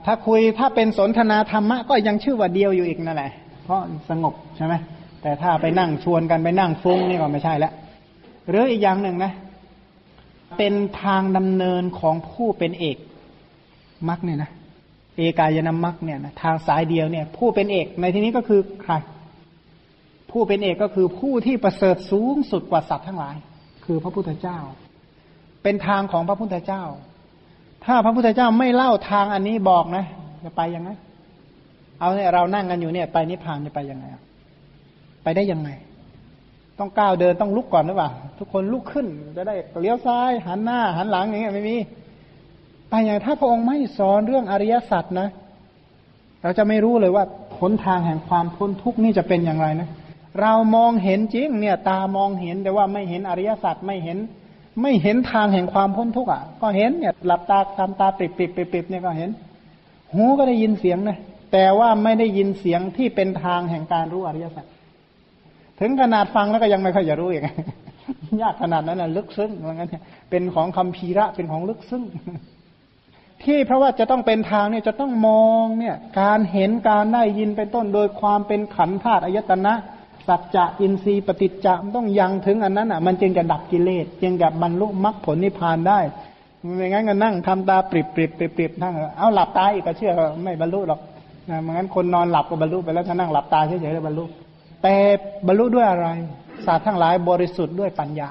ถ้าคุยถ้าเป็นสนทนาธรรมะก็ยังชื่อว่าเดียวอยู่อีกนั่นแหละ เพราะสงบใช่ไหมแต่ถ้าไปนั่งชวนกันไปนั่งฟุ้งนี่ก็ไม่ใช่แล้วหรืออีกอย่างหนึ่งนะ เป็นทางดำเนินของผู้เป็นเอกมักเนี่ยนะเอกายนามักเนี่ยนะทางสายเดียวเนี่ย ผู้เป็นเอกในที่นี้ก็คือใคร ผู้เป็นเอกก็คือผู้ที่ประเสริฐสูงสุดกว่าสัตว์ทั้งหลาย คือพระพุทธเจ้า เป็นทางของพระพุทธเจ้า ถ้าพระพุทธเจ้าไม่เล่าทางอันนี้บอกนะจะไปยังไง เอาเนี่ยเรานั่งกันอยู่เนี่ย ไปนิพพานจะไปยังไง ไปได้ยังไง ต้องก้าวเดินต้องลุกก่อนหรือเปล่า ทุกคนลุกขึ้น จะได้เลี้ยวซ้าย หันหน้า หันหลังอย่างเงี้ยไม่มี ไปอย่างถ้าพระองค์ไม่สอนเรื่องอริยสัจนะ เราจะไม่รู้เลยว่าหนทางแห่งความพ้นทุกข์นี่จะเป็นอย่างไรนะ เรามองเห็นจริงเนี่ย ตามองเห็นแต่ว่าไม่เห็นอริยสัจไม่เห็น ไม่เห็นทางแห่งความพ้นทุกข์อะ ก็เห็นเนี่ยหลับตาทำตาปิดปิดปิดปิดเนี่ยก็เห็น หูก็ได้ยินเสียงนะแต่ว่าไม่ได้ยินเสียงที่เป็นทางแห่งการรู้อริยสัจถึงขนาดฟังแล้วก็ยังไม่ค่อยจะรู้อย่างยากขนาดนั้นนะลึกซึ้งเหมือนกันเป็นของคำพีระเป็นของลึกซึ้งที่เพราะว่าจะต้องเป็นทางเนี่ยจะต้องมองเนี่ย การเห็นการได้ยินเป็นต้นโดยความเป็นขันธ์ธาตุอายตนะ สัจจะอินทรีย์ปฏิจจะมันต้องยังถึงอันนั้นอะ มันจึงจะดับกิเลสจึงจะบรรลุมรรคผลนิพพานได้ไม่งั้นก็นั่งทำตาปริบปริบปริบปริบนั่งเอาหลับตาอีกก็เชื่อไม่บรรลุหรอกนะไม่งั้นคนนอนหลับก็บรรลุไปแล้วถ้านั่งหลับตาเฉยๆแล้วบรรลุ แต่บรรลุด้วยอะไรศาสตร์ทั้งหลายบริสุทธิ์ด้วยปัญญา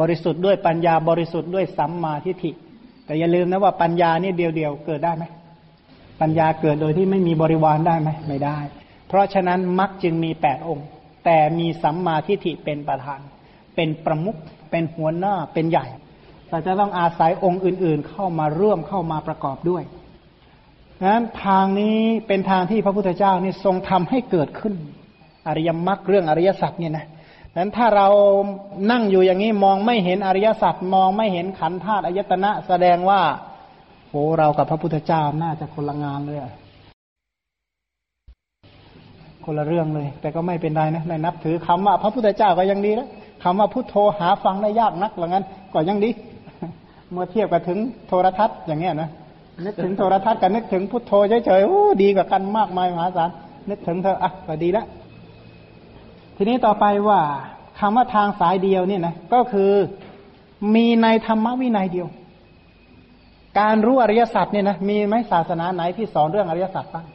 บริสุทธิ์ด้วยปัญญา บริสุทธิ์ด้วยสัมมาทิฏฐิ แต่อย่าลืมนะว่าปัญญานี่เดียวๆเกิดได้ไหมปัญญาเกิดโดยที่ไม่มีบริวารได้ไหมไม่ได้ เพราะฉะนั้นมรรคจึงมีแปดองค์ แต่มีสัมมาทิฏฐิเป็นประธาน เป็นประมุขเป็นหัวหน้าเป็นใหญ่แต่จะต้องอาศัยองค์อื่น ๆ เข้ามาร่วมเข้ามาประกอบด้วยนั้นทางนี้เป็นทางที่พระพุทธเจ้านี่ทรงทำให้เกิดขึ้น อริยมรรคเรื่องอริยสัจเนี่ยนะนั้นถ้าเรานั่งอยู่อย่างนี้มองไม่เห็นอริยสัจมองไม่เห็นขันธ์ธาตุอายตนะ แสดงว่าโหเรากับพระพุทธเจ้าน่าจะคนละงานเลย คนละเรื่องเลย แต่ก็ไม่เป็นไรนะในนับถือคำว่า พระพุทธเจ้าก็ยังดีแล้วคำว่าพุทโธหาฟังได้ยากนักหรืองั้นก็ยังดี เมื่อเทียบกับถึงโทรทัศน์อย่างเงี้ยนะนึกถึงโทรทัศน์กับนึกถึงพุทโธเฉยๆโอ้ดีกว่ากันมากมายมหาศาลนึกถึงเธออะก็ดีแล้วทีนี้ต่อไปว่าคำว่าทางสายเดียวเนี่ยนะก็คือมีในธรรมวินัยเดียว การรู้อริยสัจเนี่ยนะมีไหมศาสนาไหนที่สอนเรื่องอริยสัจบ้าง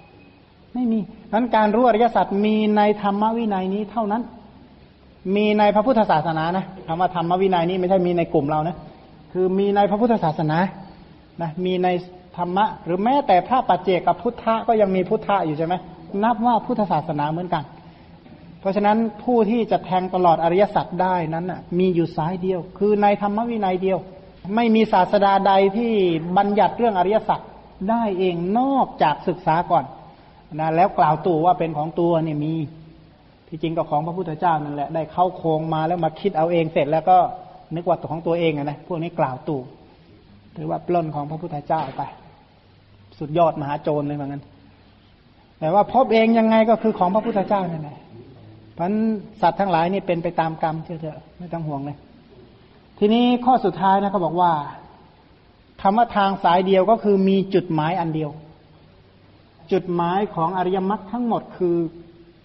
ไม่มีนั้นการรู้อริยสัจมีในธรรมวินัยนี้เท่านั้น มีในพระพุทธศาสนานะคำว่าธรรมวินัยนี้ไม่ใช่มีในกลุ่มเรานะ คือมีในพระพุทธศาสนา นะ มีในธรรมะ หรือแม้แต่พระปัจเจกับพุทธะก็ยังมีพุทธะอยู่ใช่ไหม นับว่าพุทธศาสนาเหมือนกัน เพราะฉะนั้นผู้ที่จะแทงตลอดอริยสัจได้นั้นน่ะมีอยู่สายเดียว คือในธรรมวินัยเดียว ไม่มีศาสดาใดที่บัญญัติเรื่องอริยสัจได้เองนอกจากศึกษาก่อน นะแล้วกล่าวตัวว่าเป็นของตัวเนี่ยมี ที่จริงก็ของพระพุทธเจ้านั่นแหละได้เข้าโครงมาแล้วมาคิดเอาเองเสร็จแล้วก็นึกว่าของตัวเองนะพวกนี้กล่าวตู่ถือว่าปล้นของพระพุทธเจ้าไป สุดยอดมหาโจรเลยเหมือนกันแต่ว่าพบเองยังไงก็คือของพระพุทธเจ้านั่นแหละเพราะสัตว์ทั้งหลายนี่เป็นไปตามกรรมเถอะไม่ต้องห่วงเลย ทีนี้ข้อสุดท้ายนะเขาบอกว่าคำว่าทางสายเดียวก็คือมีจุดหมายอันเดียว จุดหมายของอริยมรรคทั้งหมดคือ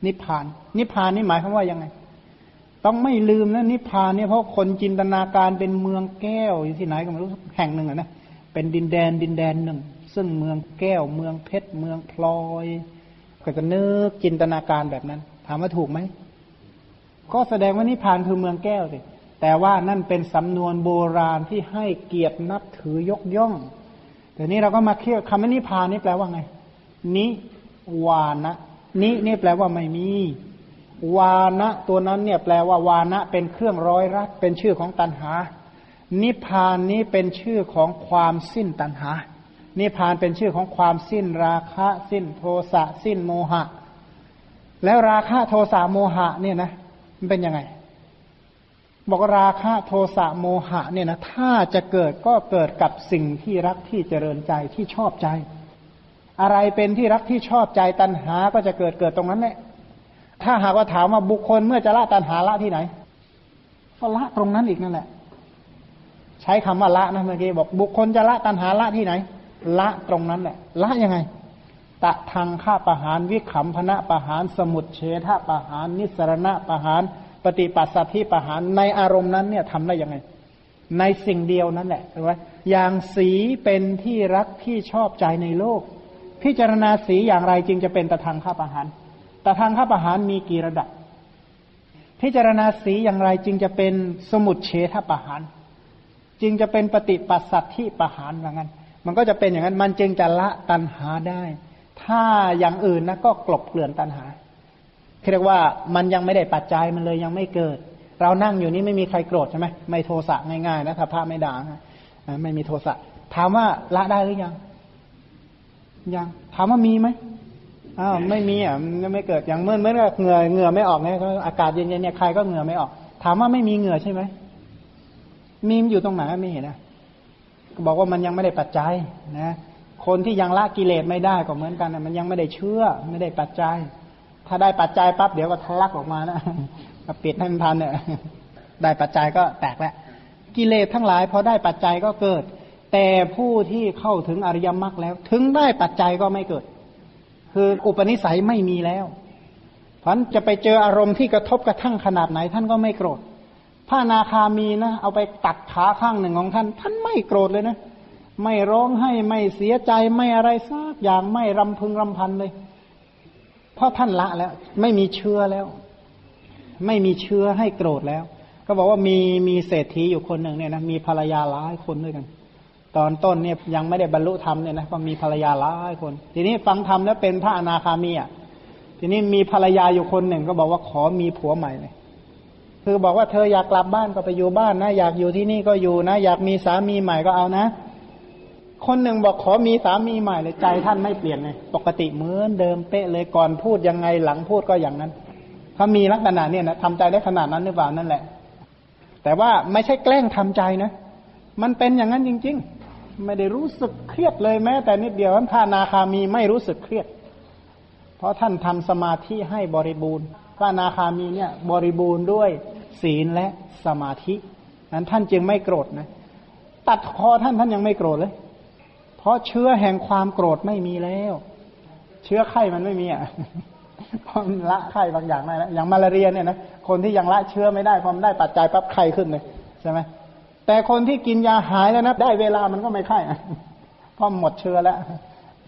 นิพพาน นิพพานนี่หมายความว่ายังไง ต้องไม่ลืมนะนิพพานเนี่ยเพราะคนจินตนาการเป็นเมืองแก้วอยู่ที่ไหนก็ไม่รู้แห่งหนึ่งนะเป็นดินแดนดินแดนหนึ่ง ซึ่งเมืองแก้ว เมืองเพชรเมืองพลอยก็จะนึกจินตนาการแบบนั้น ถามว่าถูกไหมก็แสดงว่านิพพานคือเมืองแก้วสิแต่ว่านั่นเป็นสำนวนโบราณที่ให้เกียรตินับถือยกย่องแต่นี้เราก็มาเคี่ยวคำว่านิพพานนี่แปลว่าไง นิวานะนินี่แปลว่าไม่มี วานะตัวนั้นเนี่ยแปลว่าวานะเป็นเครื่องร้อยรัดเป็นชื่อของตัณหา นิพานนี้เป็นชื่อของความสิ้นตัณหา นิพานเป็นชื่อของความสิ้นราคะ สิ้นโทสะสิ้นโมหะ แล้วราคะโทสะโมหะเนี่ยนะ มันเป็นยังไง บอกราคะโทสะโมหะเนี่ยนะถ้าจะเกิดก็เกิดกับสิ่งที่รักที่เจริญใจที่ชอบใจ อะไรเป็นที่รักที่ชอบใจตัณหาก็จะเกิดเกิดตรงนั้นแหละถ้าหากว่าถามว่าบุคคลเมื่อจะละตัณหาละที่ไหนก็ละตรงนั้นอีกนั่นแหละ ใช้คำว่าละนะเมื่อกี้บอกบุคคลจะละตัณหาละที่ไหน ละตรงนั้นแหละละยังไงตะทางฆ่าประหารวิขำพนะประหารสมุดเฉทะประหารนิสรณะประหารปฏิปัสสัทธิประหารในอารมณ์นั้นเนี่ยทำได้ยังไง ในสิ่งเดียวนั่นแหละใช่ไหมอย่างสีเป็นที่รักที่ชอบใจในโลก พิจารณาสีอย่างไรจึงจะเป็นตะทางฆ่าประหารตะทางฆ่าประหารมีกี่ระดับ พิจารณาสีอย่างไรจึงจะเป็นสมุดเฉทประหารจึงจะเป็นปฏิปัสสัทธิประหารอย่างนั้น มันก็จะเป็นอย่างนั้นมันจึงจะละตัณหาได้ ถ้าอย่างอื่นนะก็กลบเกลื่อนตัณหาเรียกว่ามันยังไม่ได้ปัจจัยมันเลยยังไม่เกิด เรานั่งอยู่นี้ไม่มีใครโกรธใช่ไหมไม่โทสะง่ายๆนะถ้าพระไม่ด่าไม่มีโทสะถามว่าละได้หรือยัง ยังถามว่ามีไหมอ้าวไม่มีอะไม่เกิดอย่างเมื่อเมื่อเหงื่อเหงื่อไม่ออกเนี่ยอากาศเย็นๆเนี่ยใครก็เหงื่อไม่ออก ถามว่าไม่มีเหงื่อใช่ไหมมีมอยู่ตรงไหนไม่เห็นนะบอกว่ามันยังไม่ได้ปัจจัยนะคนที่ยังละกิเลสไม่ได้ก็เหมือนกันนะมันยังไม่ได้เชื่อ ไม่ได้ปัจจัย ถ้าได้ปัจจัยปั๊บเดี๋ยวก็ทะลักออกมานะปิดให้มันทันเนี่ยได้ปัจจัยก็แตกแล้วกิเลสทั้งหลายพอได้ปัจจัยก็เกิด แต่ผู้ที่เข้าถึงอริยมรรคแล้ว ถึงได้ปัจจัยก็ไม่เกิด คืออุปนิสัยไม่มีแล้วพันจะไปเจออารมณ์ที่กระทบกระทั่งขนาดไหน ท่านก็ไม่โกรธพระนาคามีนะเอาไปตัดขาข้างหนึ่งของท่าน ท่านไม่โกรธเลยนะ ไม่ร้องให้ไม่เสียใจไม่อะไรสักอย่างไม่รำพึงรำพันเลย เพราะท่านละแล้ว ไม่มีเชื้อแล้ว ไม่มีเชื้อให้โกรธแล้ว ก็บอกว่ามีมีเศรษฐีอยู่คนหนึ่งเนี่ยนะมีภรรยาหลายคนด้วยกัน ตอนต้นเนี่ยยังไม่ได้บรรลุธรรมเนี่ยนะก็มีภรรยาหลายคน ทีนี้ฟังธรรมแล้วเป็นพระอนาคามีอะทีนี้มีภรรยาอยู่คนหนึ่งก็บอกว่าขอมีผัวใหม่เลยคือบอกว่าเธออยากกลับบ้านก็ไปอยู่บ้านนะ อยากอยู่ที่นี่ก็อยู่นะ อยากมีสามีใหม่ก็เอานะ คนหนึ่งบอกขอมีสามีใหม่เลยใจท่านไม่เปลี่ยนเลยปกติเหมือนเดิมเป๊ะเลยก่อนพูดยังไงหลังพูดก็อย่างนั้นเขามีลักษณะเนี่ยนะทำใจได้ขนาดนั้นหรือเปล่านั่นแหละ แต่ว่าไม่ใช่แกล้งทำใจนะ มันเป็นอย่างนั้นจริง ๆ ไม่ได้รู้สึกเครียดเลยแม้ แต่นิดเดียวท่านพระนาคามีไม่รู้สึกเครียด เพราะท่านทำสมาธิให้บริบูรณ์พระนาคามีเนี่ยบริบูรณ์ด้วยศีลและสมาธินั้นท่านจึงไม่โกรธนะ ตัดคอท่านท่านยังไม่โกรธเลย เพราะเชื้อแห่งความโกรธไม่มีแล้ว เชื้อไข้มันไม่มีอะพอละไข้บางอย่างได้แล้วอย่างมาลาเรียเนี่ยนะคนที่ยังละเชื้อไม่ได้พอมได้ปัจจัยปั๊บไข้ขึ้นเลยใช่ไหม แต่คนที่กินยาหายแล้วนะได้เวลามันก็ไม่ไข้เพราะหมดเชื้อแล้ว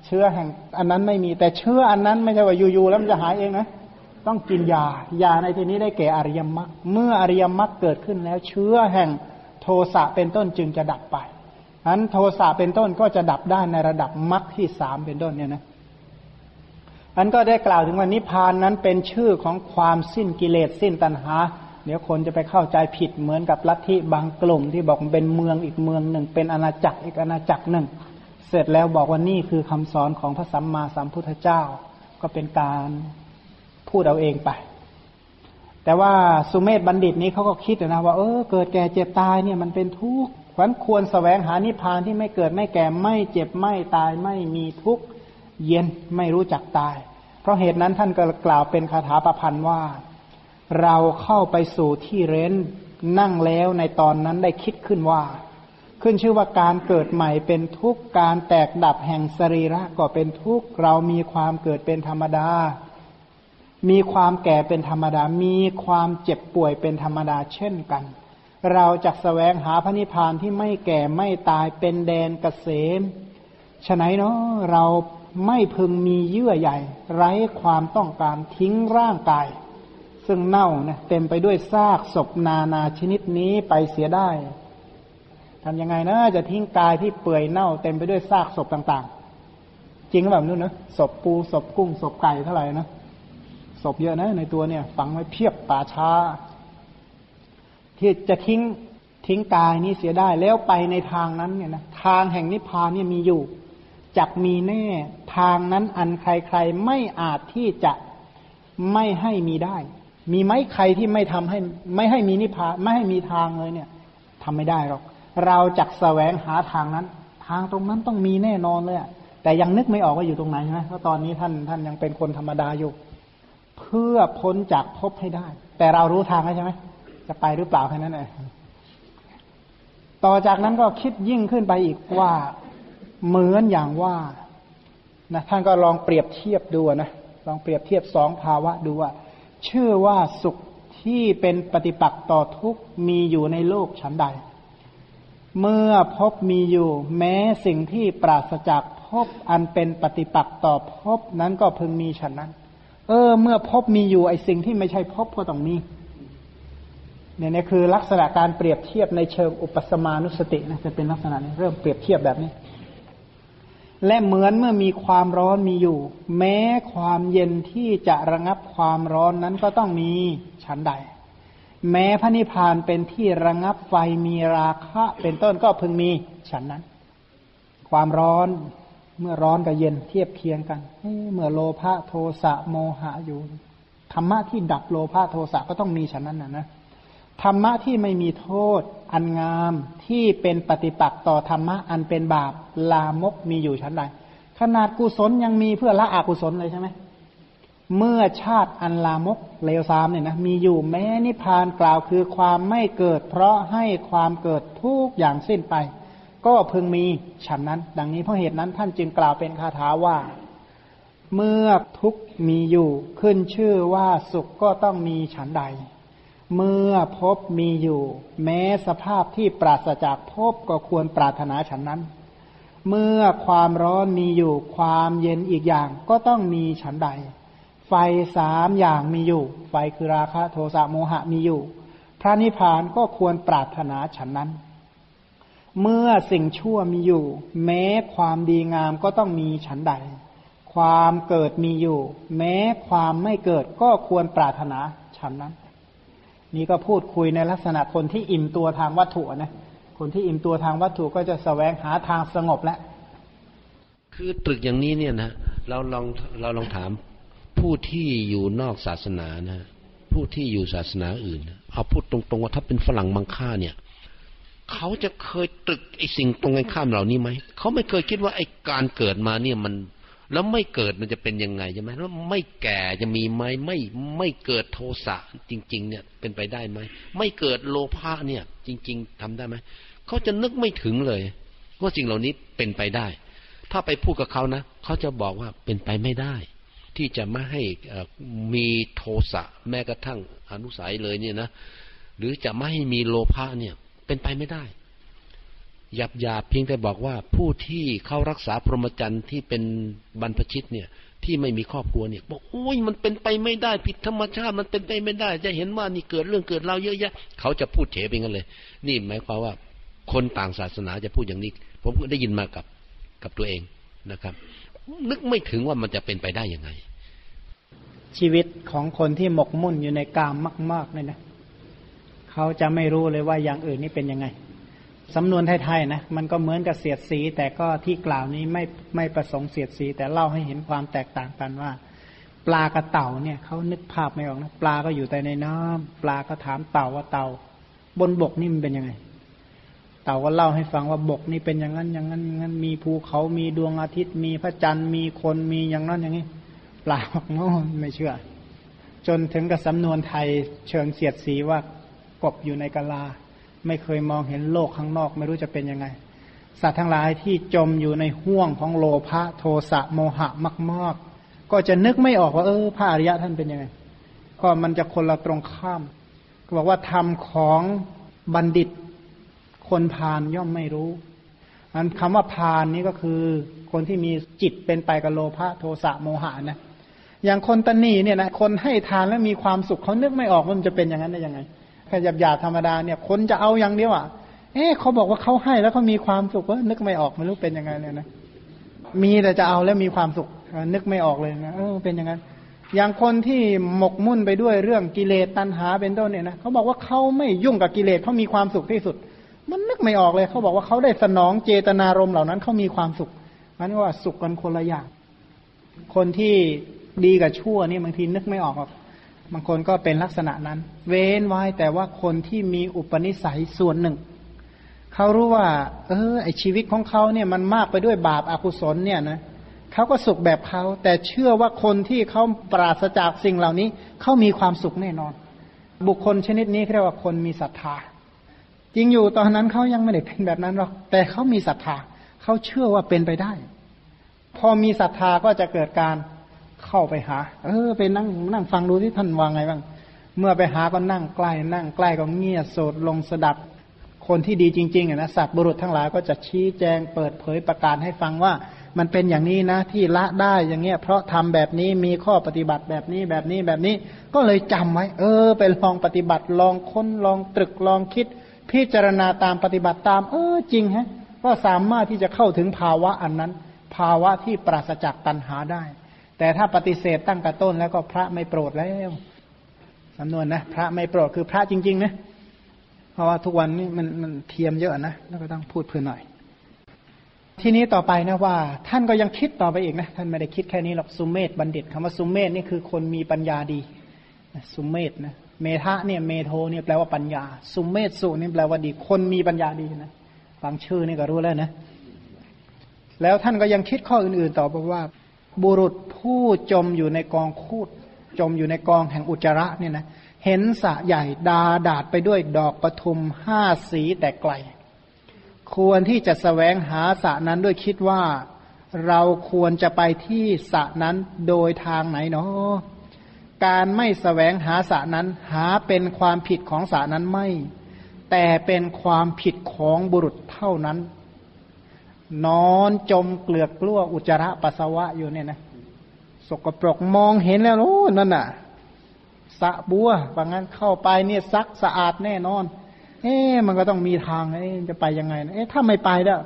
เชื้อแห่งอันนั้นไม่มี แต่เชื้ออันนั้นไม่ใช่ว่าอยู่ๆแล้วมันจะหายเองนะต้องกินยายาในที่นี้ได้แก่อริยมรรคเมื่ออริยมรรคเกิดขึ้นแล้ว เชื้อแห่งโทสะเป็นต้นจึงจะดับไปนั้นโทสะเป็นต้นก็จะดับได้ในระดับมรรคที่สามเป็นต้นเนี่ยนะอันก็ได้กล่าวถึงว่านิพพานนั้นเป็นชื่อของความสิ้นกิเลสสิ้นตัณหา เดี๋ยวคนจะไปเข้าใจผิดเหมือนกับลัทธิบางกลุ่มที่บอกเป็นเมืองอีกเมืองหนึ่ง เป็นอาณาจักรอีกอาณาจักรหนึ่ง เสร็จแล้วบอกว่านี่คือคำสอนของพระสัมมาสัมพุทธเจ้า ก็เป็นการพูดเอาเองไป แต่ว่าสุเมธบัณฑิตนี้เขาก็คิดนะว่าเออเกิดแก่เจ็บตายเนี่ยมันเป็นทุกข์ขวัญควรสแสวงหานิพพานที่ไม่เกิดไม่แก่ไม่เจ็บไม่ตายไม่มีทุกข์เย็นไม่รู้จักตาย เพราะเหตุนั้นท่านก็กล่าวเป็นคาถาประพันธ์ว่า เราเข้าไปสู่ที่เร้นนั่งแล้วในตอนนั้นได้คิดขึ้นว่า ขึ้นชื่อว่าการเกิดใหม่เป็นทุกการแตกดับแห่งสรีระก็เป็นทุกเรามีความเกิดเป็นธรรมดา มีความแก่เป็นธรรมดา มีความเจ็บป่วยเป็นธรรมดาเช่นกัน เราจะแสวงหาพระนิพพานที่ไม่แก่ไม่ตายเป็นแดนเกษมฉะนั้นเนาะเราไม่พึงมีเยื่อใหญ่ ไร้ความต้องการทิ้งร่างกาย ซึ่งเน่าเนี่ยเต็มไปด้วยซากศพนานาชนิดนี้ไปเสียได้ทำยังไงนะจะทิ้งกายที่เปื่อยเน่า เต็มไปด้วยซากศพต่างๆ จริงแบบนู้นนะศพปูศพกุ้งศพไก่เท่าไหร่นะศพเยอะนะในตัวเนี่ย ฝังไว้เพียบป่าช้า ที่จะทิ้งทิ้งกายนี้เสียได้แล้วไปในทางนั้นเนี่ยนะทางแห่งนิพพานเนี่ยมีอยู่จักมีแน่ทางนั้นอันใครๆไม่อาจที่จะไม่ให้มีได้ มีไหมใครที่ไม่ทำให้ ไม่ให้มีนิพพานไม่ให้มีทางเลยเนี่ยทำไม่ได้หรอก เราจักแสวงหาทางนั้น ทางตรงนั้นต้องมีแน่นอนเลยแต่ยังนึกไม่ออกว่าอยู่ตรงไหนใช่ไหมเพราะตอนนี้ท่านท่านยังเป็นคนธรรมดาอยู่ เพื่อพ้นจากภพให้ได้ แต่เรารู้ทางแล้วใช่ไหมจะไปหรือเปล่าแค่นั้นเองต่อจากนั้นก็คิดยิ่งขึ้นไปอีกว่าเหมือนอย่างว่านะท่านก็ลองเปรียบเทียบดูนะลองเปรียบเทียบสองภาวะดูว่า ชื่อว่าสุขที่เป็นปฏิปักษ์ต่อทุกมีอยู่ในโลกชั้นใด เมื่อพบมีอยู่ แม้สิ่งที่ปราศจากพบอันเป็นปฏิปักษ์ต่อพบนั้นก็พึงมีฉันนั้น เออ เมื่อพบมีอยู่ไอสิ่งที่ไม่ใช่พบก็ต้องมีเนี่ยนี่คือลักษณะการเปรียบเทียบในเชิงอุปสมานุสตินะจะเป็นลักษณะนี้เริ่มเปรียบเทียบแบบนี้ และเหมือนเมื่อมีความร้อนมีอยู่ แม้ความเย็นที่จะระงับความร้อนนั้นก็ต้องมีชั้นใด แม้พระนิพพานเป็นที่ระงับไฟมีราคะเป็นต้นก็พึงมีฉันนั้น ความร้อนเมื่อร้อนกับเย็นเทียบเคียงกันเมื่อโลภะโทสะโมหะอยู่ธรรมะที่ดับโลภะโทสะก็ต้องมีฉันนั้นนะนะ ธรรมะที่ไม่มีโทษ อันงามที่เป็นปฏิปักษ์ต่อธรรมะอันเป็นบาปลามกมีอยู่ชั้นใดขนาดกุศลยังมีเพื่อละอกุศลเลยใช่ไหมเมื่อชาติอันลามกเลวซามเนี่ยนะมีอยู่แม้นิพานกล่าวคือความไม่เกิด เพราะให้ความเกิดทุกอย่างสิ้นไป ก็พึงมีฉันนั้น ดังนี้เพราะเหตุนั้นท่านจึงกล่าวเป็นคาถาว่า เมื่อทุกมีอยู่ขึ้นชื่อว่าสุขก็ต้องมีฉันใด เมื่อพบมีอยู่ แม้สภาพที่ปราศจากพบก็ควรปรารถนาฉันนั้น เมื่อความร้อนมีอยู่ ความเย็นอีกอย่างก็ต้องมีฉันใด ไฟสามอย่างมีอยู่ ไฟคือราคะโทสะโมหะมีอยู่ พระนิพพานก็ควรปรารถนาฉันนั้น เมื่อสิ่งชั่วมีอยู่ แม้ความดีงามก็ต้องมีฉันใด ความเกิดมีอยู่ แม้ความไม่เกิดก็ควรปรารถนาฉันนั้น นี่ก็พูดคุยในลักษณะคนที่อิ่มตัวทางวัตถุนะ คนที่อิ่มตัวทางวัตถุก็จะสแสวงหาทางสงบแล้วคือตรึกอย่างนี้เนี่ยนะเราลองเราลองถามผู้ที่อยู่นอกศาสนานะผู้ที่อยู่ศาสนาอื่น เอาพูดตรงๆว่าถ้าเป็นฝรั่งมังค่าเนี่ยเขาจะเคยตรึกไอ้สิ่งตรงกันข้ามเหล่านี้ไหมเขาไม่เคยคิดว่าไอ้การเกิดมาเนี่ยมัน แล้วไม่เกิดมันจะเป็นยังไงใช่ไหมแล้วไม่แก่จะมีไหมไม่ไม่เกิดโทสะจริง ๆ เนี่ยเป็นไปได้ไหมไม่เกิดโลภะเนี่ย จริง ๆทำได้ไหมเขาจะนึกไม่ถึงเลยว่าสิ่งเหล่านี้เป็นไปได้ ถ้าไปพูดกับเขานะเขาจะบอกว่าเป็นไปไม่ได้ ที่จะไม่ให้มีโทสะแม้กระทั่งอนุสัยเลยเนี่ยนะหรือจะไม่ให้มีโลภะเนี่ย เป็นไปไม่ได้ หยาบหยาบเพียงแต่บอกว่าผู้ที่เข้ารักษาพรหมจรรย์ที่เป็นบรรพชิตเนี่ย ที่ไม่มีครอบครัวเนี่ยบอกโอ้ยมันเป็นไปไม่ได้ผิดธรรมชาติมันเป็นไปไม่ได้ จะเห็นว่านี่เกิดเรื่องเกิดเราเยอะแยะเขาจะพูดเฉไปงั้นเลย นี่หมายความว่าคนต่างศาสนาจะพูดอย่างนี้ ผมก็ได้ยินมากับกับตัวเองนะครับ นึกไม่ถึงว่ามันจะเป็นไปได้ยังไง ชีวิตของคนที่หมกมุ่นอยู่ในกามมากๆเลยนะเขาจะไม่รู้เลยว่าอย่างอื่นนี่เป็นยังไง สำนวนไทยๆนะมันก็เหมือนกับเสียดสี แต่ก็ที่กล่าวนี้ไม่ไม่ประสงค์เสียดสี แต่เล่าให้เห็นความแตกต่างกันว่า ปลากระเต่าเนี่ยเขานึกภาพไม่ออกนะปลาก็อยู่แต่ในน้ำปลาก็ถามเต่าว่าเต่า บนบกนี่มันเป็นยังไง เต่าก็เล่าให้ฟังว่าบกนี่เป็นอย่างนั้นอย่างนั้นอย่างนั้นมีภูเขามีดวงอาทิตย์ มีพระจันทร์มีคนมีอย่างนั้นอย่างนี้ปลาบอกไม่เชื่อ จนถึงกับสำนวนไทยเชิงเสียดสีว่ากบอยู่ในกาลา ไม่เคยมองเห็นโลกข้างนอก ไม่รู้จะเป็นยังไง สัตว์ทั้งหลายที่จมอยู่ในห่วงของโลภะโทสะโมหะมากๆก็จะนึกไม่ออกว่าเออพระอริยะท่านเป็นยังไง ก็มันจะคนละตรงข้ามก็บอกว่าธรรมของบัณฑิต คนพาลย่อมไม่รู้อันคำว่าพาลนี้ก็คือ คนที่มีจิตเป็นไปกับโลภะโทสะโมหะนะอย่างคนตนีเนี่ยนะคนให้ทานแล้วมีความสุขเขานึกไม่ออกว่ามันจะเป็นอย่างนั้นได้ยังไง แค่หยาบหยาธรรมดาเนี่ยคนจะเอาอย่างเดียวอะเอ๊ะเขาบอกว่าเขาให้แล้วเขามีความสุขว่านึกไม่ออกไม่รู้เป็นยังไงเลยนะมีแต่จะเอาแล้วมีความสุขนึกไม่ออกเลยนะเออเป็นอย่างนั้นอย่างคนที่หมกมุ่นไปด้วยเรื่องกิเลสตัณหาเป็นต้นเนี่ยนะเขาบอกว่าเขาไม่ยุ่งกับกิเลสเขามีความสุขที่สุด มันนึกไม่ออกเลยเขาบอกว่าเขาได้สนองเจตนารมณ์เหล่านั้นเขามีความสุขมันว่าสุขกันคนละอย่างคนที่ดีกับชั่วนี่บางทีนึกไม่ออกหรอก บางคนก็เป็นลักษณะนั้น เว้นไว้แต่ว่าคนที่มีอุปนิสัยส่วนหนึ่ง เขารู้ว่า เออไอชีวิตของเขาเนี่ยมันมากไปด้วยบาปอากุศลเนี่ยนะเขาก็สุขแบบเขา แต่เชื่อว่าคนที่เขาปราศจากสิ่งเหล่านี้เขามีความสุขแน่นอน บุคคลชนิดนี้เรียกว่าคนมีศรัทธา จริงอยู่ตอนนั้นเขายังไม่ได้เป็นแบบนั้นหรอก แต่เขามีศรัทธาเขาเชื่อว่าเป็นไปได้ พอมีศรัทธาก็จะเกิดการ เข้าไปหา เออ ไปนั่งนั่งฟังดูที่ท่านวางไงบ้าง เมื่อไปหาก็นั่งใกล้ นั่งใกล้ก็เงียบโสดลงสดับ คนที่ดีจริงๆนะสัตว์บุรุษทั้งหลายก็จะชี้แจงเปิดเผยประกาศให้ฟังว่า มันเป็นอย่างนี้นะที่ละได้อย่างเงี้ย เพราะทำแบบนี้มีข้อปฏิบัติแบบนี้แบบนี้แบบนี้ ก็เลยจำไว้ เออไปลองปฏิบัติลองค้นลองตรึกลองคิด พิจารณาตามปฏิบัติตาม เออจริงฮะก็สามารถที่จะเข้าถึงภาวะอันนั้น ภาวะที่ปราศจากตัณหาได้ แต่ถ้าปฏิเสธตั้งแต่ต้นแล้วก็พระไม่โปรดแล้วสำนวนนะพระไม่โปรดคือพระจริง ๆ นะ เพราะว่าทุกวันนี้มันมันเทียมเยอะนะแล้วก็ต้องพูดเพื่อหน่อย ทีนี้ต่อไปนะว่า ท่านก็ยังคิดต่อไปอีกนะ ท่านไม่ได้คิดแค่นี้หรอกสุมเมธบัณฑิตคำว่าสุมเมธนี่คือคนมีปัญญาดีสุมเมธนะเมทะเนี่ยเมโทเนี่ยแปลว่าปัญญา สุมเมธสุนี่แปลว่าดี คนมีปัญญาดีนะฟังชื่อนี่ก็รู้แล้วนะ แล้วท่านก็ยังคิดข้ออื่นๆต่อไปว่า บุรุษผู้จมอยู่ในกองคูดจมอยู่ในกองแห่งอุจจาระเนี่ยนะเห็นสะใหญ่ดาดาดไปด้วยดอกปทุมห้าสีแต่ไกล ควรที่จะสแสวงหาสระนั้นด้วยคิดว่า เราควรจะไปที่สระนั้นโดยทางไหนเนาะการไม่สแสวงหาสระนั้นหาเป็นความผิดของสระนั้นไม่ แต่เป็นความผิดของบุรุษเท่านั้น นอนจมเกลือกกลั้วอุจจาระปัสสาวะอยู่เนี่ยนะสกปรกมองเห็นแล้วโอ้นั่นน่ะ สะบัวบางงั้นเข้าไปเนี่ยซักสะอาดแน่นอน เอ๊มันก็ต้องมีทางเอ๊จะไปยังไงนะเอ๊ะถ้าไม่ไปแล้ว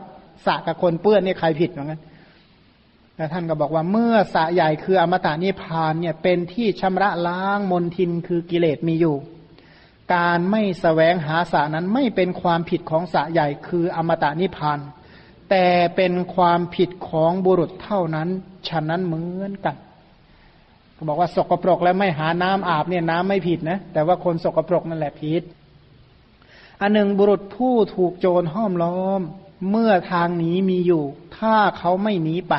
สะกับคนเปื้อนเนี่ยใครผิดเหมือนกันแต่ท่านก็บอกว่าเมื่อสะใหญ่คืออมตะนิพานเนี่ยเป็นที่ชำระล้างมนทินคือกิเลสมีอยู่ การไม่สแสวงหาสะนั้นไม่เป็นความผิดของสะใหญ่คืออมตะนิพาน แต่เป็นความผิดของบุรุษเท่านั้น ฉะนั้นเหมือนกันก็บอกว่าสกปรกแล้วไม่หาน้ำอาบเนี่ยน้ำไม่ผิดนะ แต่ว่าคนสกปรกนั่นแหละผิด อันหนึ่งบุรุษผู้ถูกโจรห้อมล้อม เมื่อทางหนีมีอยู่ ถ้าเขาไม่หนีไป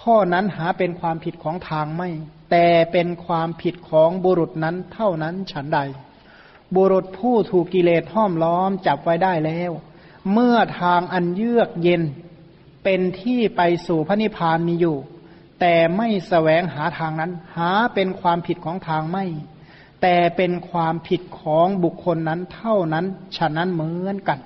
ข้อนั้นหาเป็นความผิดของทางไม่ แต่เป็นความผิดของบุรุษนั้นเท่านั้นฉันใด บุรุษผู้ถูกกิเลสห้อมล้อมจับไว้ได้แล้ว เมื่อทางอันเยือกเย็นเป็นที่ไปสู่พระนิพพานมีอยู่ แต่ไม่สแสวงหาทางนั้น หาเป็นความผิดของทางไม่ แต่เป็นความผิดของบุคคลนั้นเท่านั้น ฉะนั้นเหมือนกัน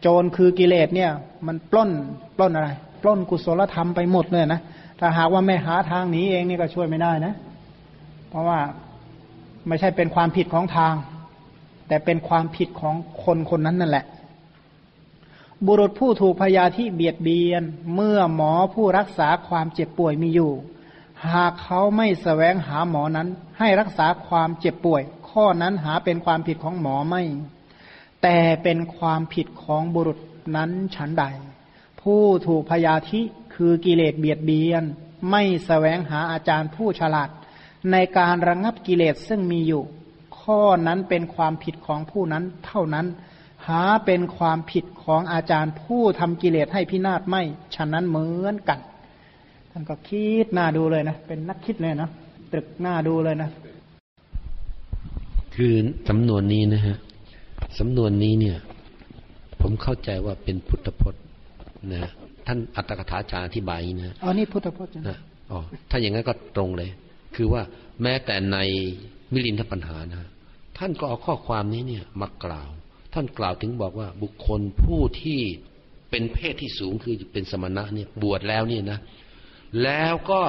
โจรคือกิเลสเนี่ย มันปล้นปล้นอะไรปล้นกุศลธรรมไปหมดเลยนะถ้าหากว่าไม่หาทางหนีเองนี่ก็ช่วยไม่ได้นะ เพราะว่าไม่ใช่เป็นความผิดของทาง แต่เป็นความผิดของคนคนนั้นนั่นแหละ บุรุษผู้ถูกพยาธิเบียดเบียน เมื่อหมอผู้รักษาความเจ็บป่วยมีอยู่ หากเขาไม่สแสวงหาหมอนั้น ให้รักษาความเจ็บป่วย ข้อนั้นหาเป็นความผิดของหมอไม่ แต่เป็นความผิดของบุรุษนั้นฉันใด ผู้ถูกพยาธิคือกิเลสเบียดเบียน ไม่สแสวงหาอาจารย์ผู้ฉลาด ในการระงงับกิเลสซึ่งมีอยู่ ข้อนั้นเป็นความผิดของผู้นั้นเท่านั้น หาเป็นความผิดของอาจารย์ผู้ทำกิเลสให้พินาศไม่ฉะนั้นเหมือนกัน ท่านก็คิดหน้าดูเลยนะ เป็นนักคิดเลยนะตรึกหน้าดูเลยนะ คือสำนวนนี้นะฮะสำนวนนี้เนี่ย ผมเข้าใจว่าเป็นพุทธพจน์นะท่านอัตถกถาจารย์อธิบายนะอ๋อนี่พุทธพจน์นะอ๋อถ้าอย่างนั้นก็ตรงเลย คือว่าแม้แต่ในมิลินทปัญหานะท่านก็เอาข้อความนี้เนี่ย มากล่าว ท่านกล่าวถึงบอกว่าบุคคลผู้ที่เป็นเพศที่สูงคือเป็นสมณะเนี่ยบวชแล้วเนี่ยนะ แล้วก็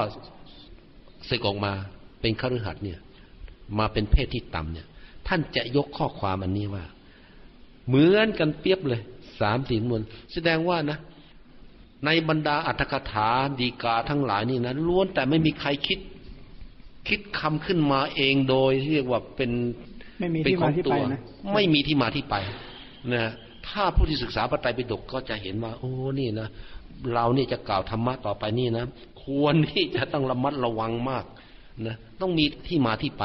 สึกออกมาเป็นคฤหัสถ์เนี่ย มาเป็นเพศที่ต่ำเนี่ย ท่านจะยกข้อความอันนี้ว่า เหมือนกันเปียบเลยสามสี่มวลแสดงว่านะ ในบรรดาอัตถกถาดีกาทั้งหลายนี่นะล้วนแต่ไม่มีใครคิด คิดคำขึ้นมาเองโดยเรียกว่าเป็น ไม่มีที่มาที่ไปนะไม่มีที่มาที่ไปนะถ้าผู้ที่ศึกษาพระไตรปิฎกก็จะเห็นว่า โอ้นี่นะเราเนี่ยจะกล่าวธรรมะต่อไปนี่นะควรที่จะต้องระมัดระวังมากนะต้องมีที่มาที่ไป